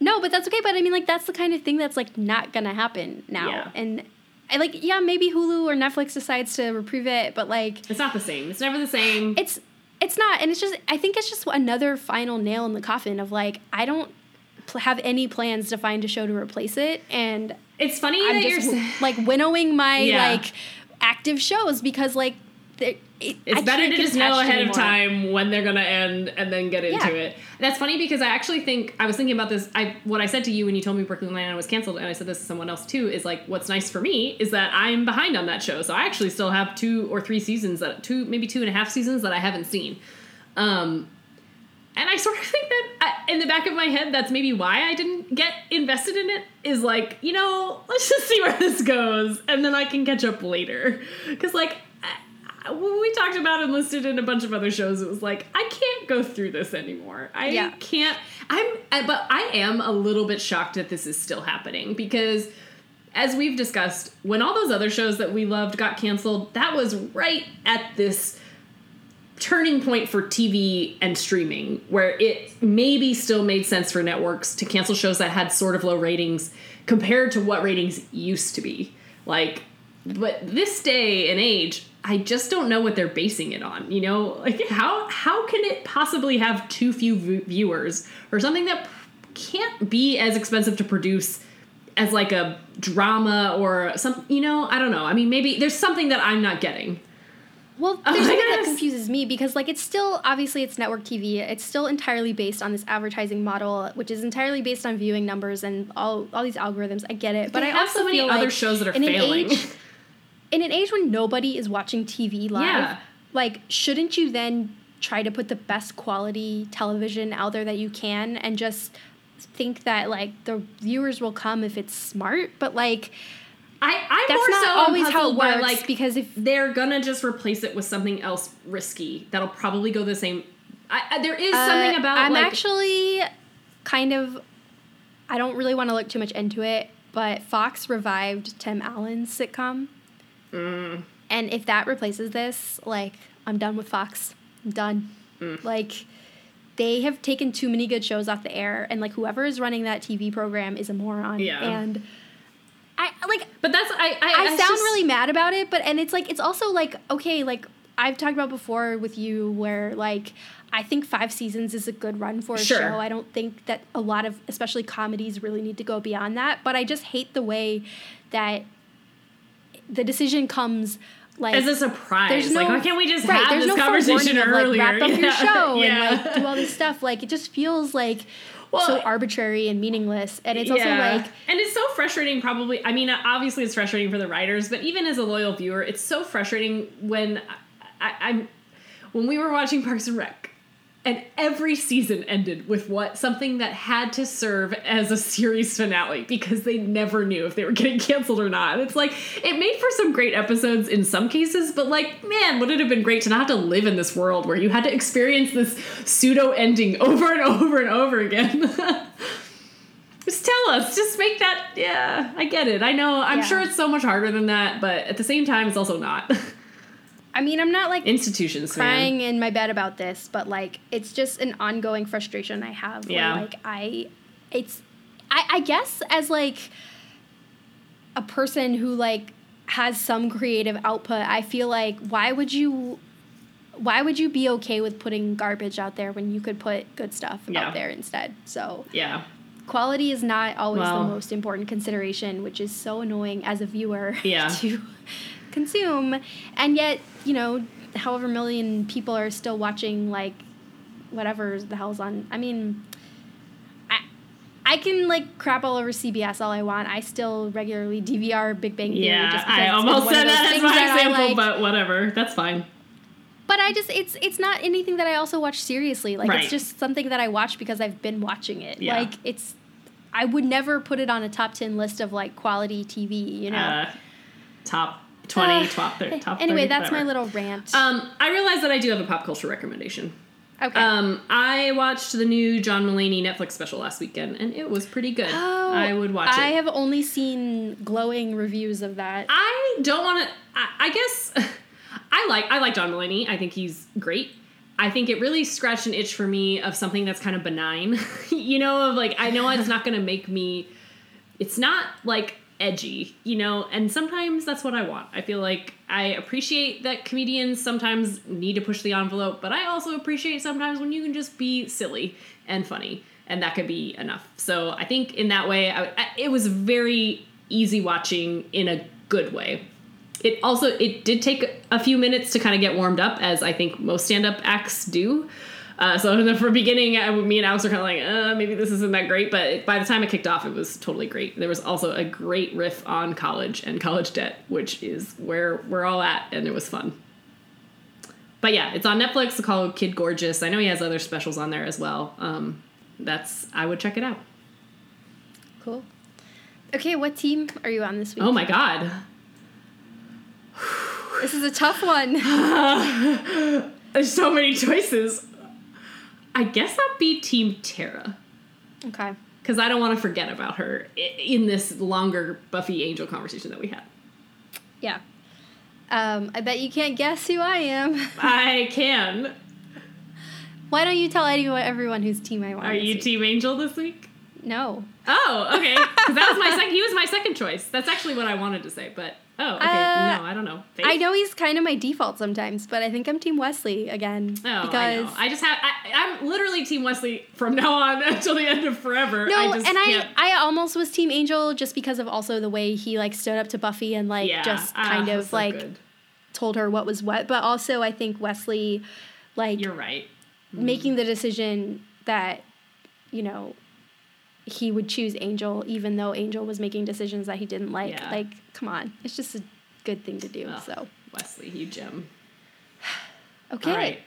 No, but that's okay. But I mean, like, that's the kind of thing that's like not gonna happen now, yeah. and. I like yeah maybe Hulu or Netflix decides to reprieve it but like it's not the same it's never the same it's it's not and it's just I think it's just another final nail in the coffin of like I don't pl- have any plans to find a show to replace it. And it's funny I'm that just, you're like winnowing my yeah. like active shows because like it's I better to just know ahead anymore. of time when they're gonna end and then get into yeah. it. That's funny because I actually think I was thinking about this. I what I said to you when you told me Brooklyn Nine Nine was canceled, and I said this to someone else too. Is like what's nice for me is that I'm behind on that show, so I actually still have two or three seasons that two maybe two and a half seasons that I haven't seen. Um, and I sort of think that I, in the back of my head, that's maybe why I didn't get invested in it. Is like, you know, let's just see where this goes, and then I can catch up later. Because like, we talked about and listed in a bunch of other shows, it was like I can't go through this anymore. I yeah. can't. I'm, I, but I am a little bit shocked that this is still happening because, as we've discussed, when all those other shows that we loved got canceled, that was right at this turning point for TV and streaming, where it maybe still made sense for networks to cancel shows that had sort of low ratings compared to what ratings used to be. Like, but this day and age, I just don't know what they're basing it on. You know, like how how can it possibly have too few v- viewers or something that can't be as expensive to produce as like a drama or some you know i don't know i mean maybe there's something that i'm not getting well, there's something that confuses me because like it's still obviously it's network TV. It's still entirely based on this advertising model, which is entirely based on viewing numbers and all all these algorithms. I get it, but they I also so many feel other like shows that are in failing. An age, in an age when nobody is watching TV live, yeah. like shouldn't you then try to put the best quality television out there that you can and just think that like the viewers will come if it's smart? But like I, I'm That's not so always how it works. Like because if they're gonna just replace it with something else risky, that'll probably go the same. I, I, there is uh, something about. I'm like, actually kind of. I don't really want to look too much into it, but Fox revived Tim Allen's sitcom. Mm. And if that replaces this, like I'm done with Fox. I'm done. Mm. Like they have taken too many good shows off the air, and like whoever is running that TV program is a moron. Yeah. And I like, but that's I. I, I sound just, really mad about it, but and it's like it's also like okay, like I've talked about before with you, where like I think five seasons is a good run for a sure. show. I don't think that a lot of, especially comedies, really need to go beyond that. But I just hate the way that the decision comes like as a surprise. There's no, like, why can't we just right, have this no conversation earlier? Of, like, wrap up yeah. your show yeah. and like do all this stuff. Like it just feels like well, so arbitrary and meaningless. And it's yeah. also like And it's so frustrating probably I mean obviously it's frustrating for the writers, but even as a loyal viewer, it's so frustrating when I, I'm when we were watching Parks and Rec and every season ended with what something that had to serve as a series finale because they never knew if they were getting canceled or not. It's like it made for some great episodes in some cases, but like, man, would it have been great to not have to live in this world where you had to experience this pseudo ending over and over and over again. just tell us. Just make that. Yeah, I get it. I know. I'm yeah. sure it's so much harder than that, but at the same time, it's also not. I mean, I'm not like institutions crying man. in my bed about this, but like it's just an ongoing frustration I have. Yeah. Where, like I, it's, I, I guess as like a person who like has some creative output, I feel like why would you, why would you be okay with putting garbage out there when you could put good stuff yeah. out there instead? So yeah. Quality is not always well, the most important consideration, which is so annoying as a viewer yeah. to consume. And yet, you know, however million people are still watching like whatever the hell's on. I mean, I I can like crap all over CBS all I want. I still regularly DVR Big Bang Theory. Yeah, I almost said that as my example, like. but whatever, that's fine. But I just it's it's not anything that I also watch seriously. Like right. it's just something that I watch because I've been watching it. Yeah. Like it's I would never put it on a top 10 list of like quality TV, you know. Uh, top 20, uh, top, 30, top Anyway, 30, that's my little rant. Um, I realize that I do have a pop culture recommendation. Okay. Um, I watched the new John Mulaney Netflix special last weekend, and it was pretty good. Oh, I would watch it. I have only seen glowing reviews of that. I don't want to. I, I, guess I like I like John Mulaney. I think he's great. I think it really scratched an itch for me of something that's kind of benign. you know, of like I know it's not going to make me. It's not like edgy, you know, and sometimes that's what I want. I feel like I appreciate that comedians sometimes need to push the envelope, but I also appreciate sometimes when you can just be silly and funny, and that could be enough. So I think in that way, I, I, it was very easy watching in a good way. it also it did take a few minutes to kind of get warmed up, as I think most stand-up acts do. Uh, so in the beginning, I, me and Alex were kind of like, uh, maybe this isn't that great. But by the time it kicked off, it was totally great. There was also a great riff on college and college debt, which is where we're all at, and it was fun. But yeah, it's on Netflix. Called Kid Gorgeous. I know he has other specials on there as well. Um, that's I would check it out. Cool. Okay, what team are you on this week? Oh my god. this is a tough one. There's so many choices. I guess I'll be Team Tara. Okay. Because I don't want to forget about her in this longer Buffy Angel conversation that we had. Yeah. Um, I bet you can't guess who I am. I can. Why don't you tell anyone, everyone whose team I want? Are you week? Team Angel this week? No. Oh, okay. Because that was my second. He was my second choice. That's actually what I wanted to say, but oh, okay. Uh, no, I don't know. Faith? I know he's kind of my default sometimes, but I think I'm Team Wesley again. Oh, because I know. I just have. I, am literally Team Wesley from now on until the end of forever. No, I and can't. I, I almost was Team Angel just because of also the way he like stood up to Buffy and like yeah, just ah, kind uh, of so like good. told her what was what. But also, I think Wesley, like, you're right, mm. making the decision that you know he would choose Angel even though Angel was making decisions that he didn't like. Yeah. Like, come on. It's just a good thing to do. Oh, so Wesley, you gem. okay. All right.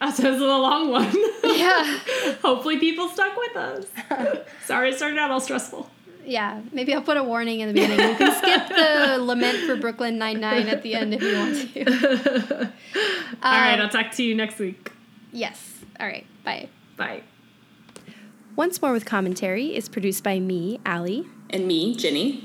That was a long one. Yeah. Hopefully people stuck with us. Sorry it started out all stressful. Yeah, maybe I'll put a warning in the beginning. You can skip the lament for Brooklyn Nine Nine at the end if you want to. um, all right, I'll talk to you next week. Yes. All right. Bye. Bye. Once More with Commentary is produced by me, Allie. And me, Ginny.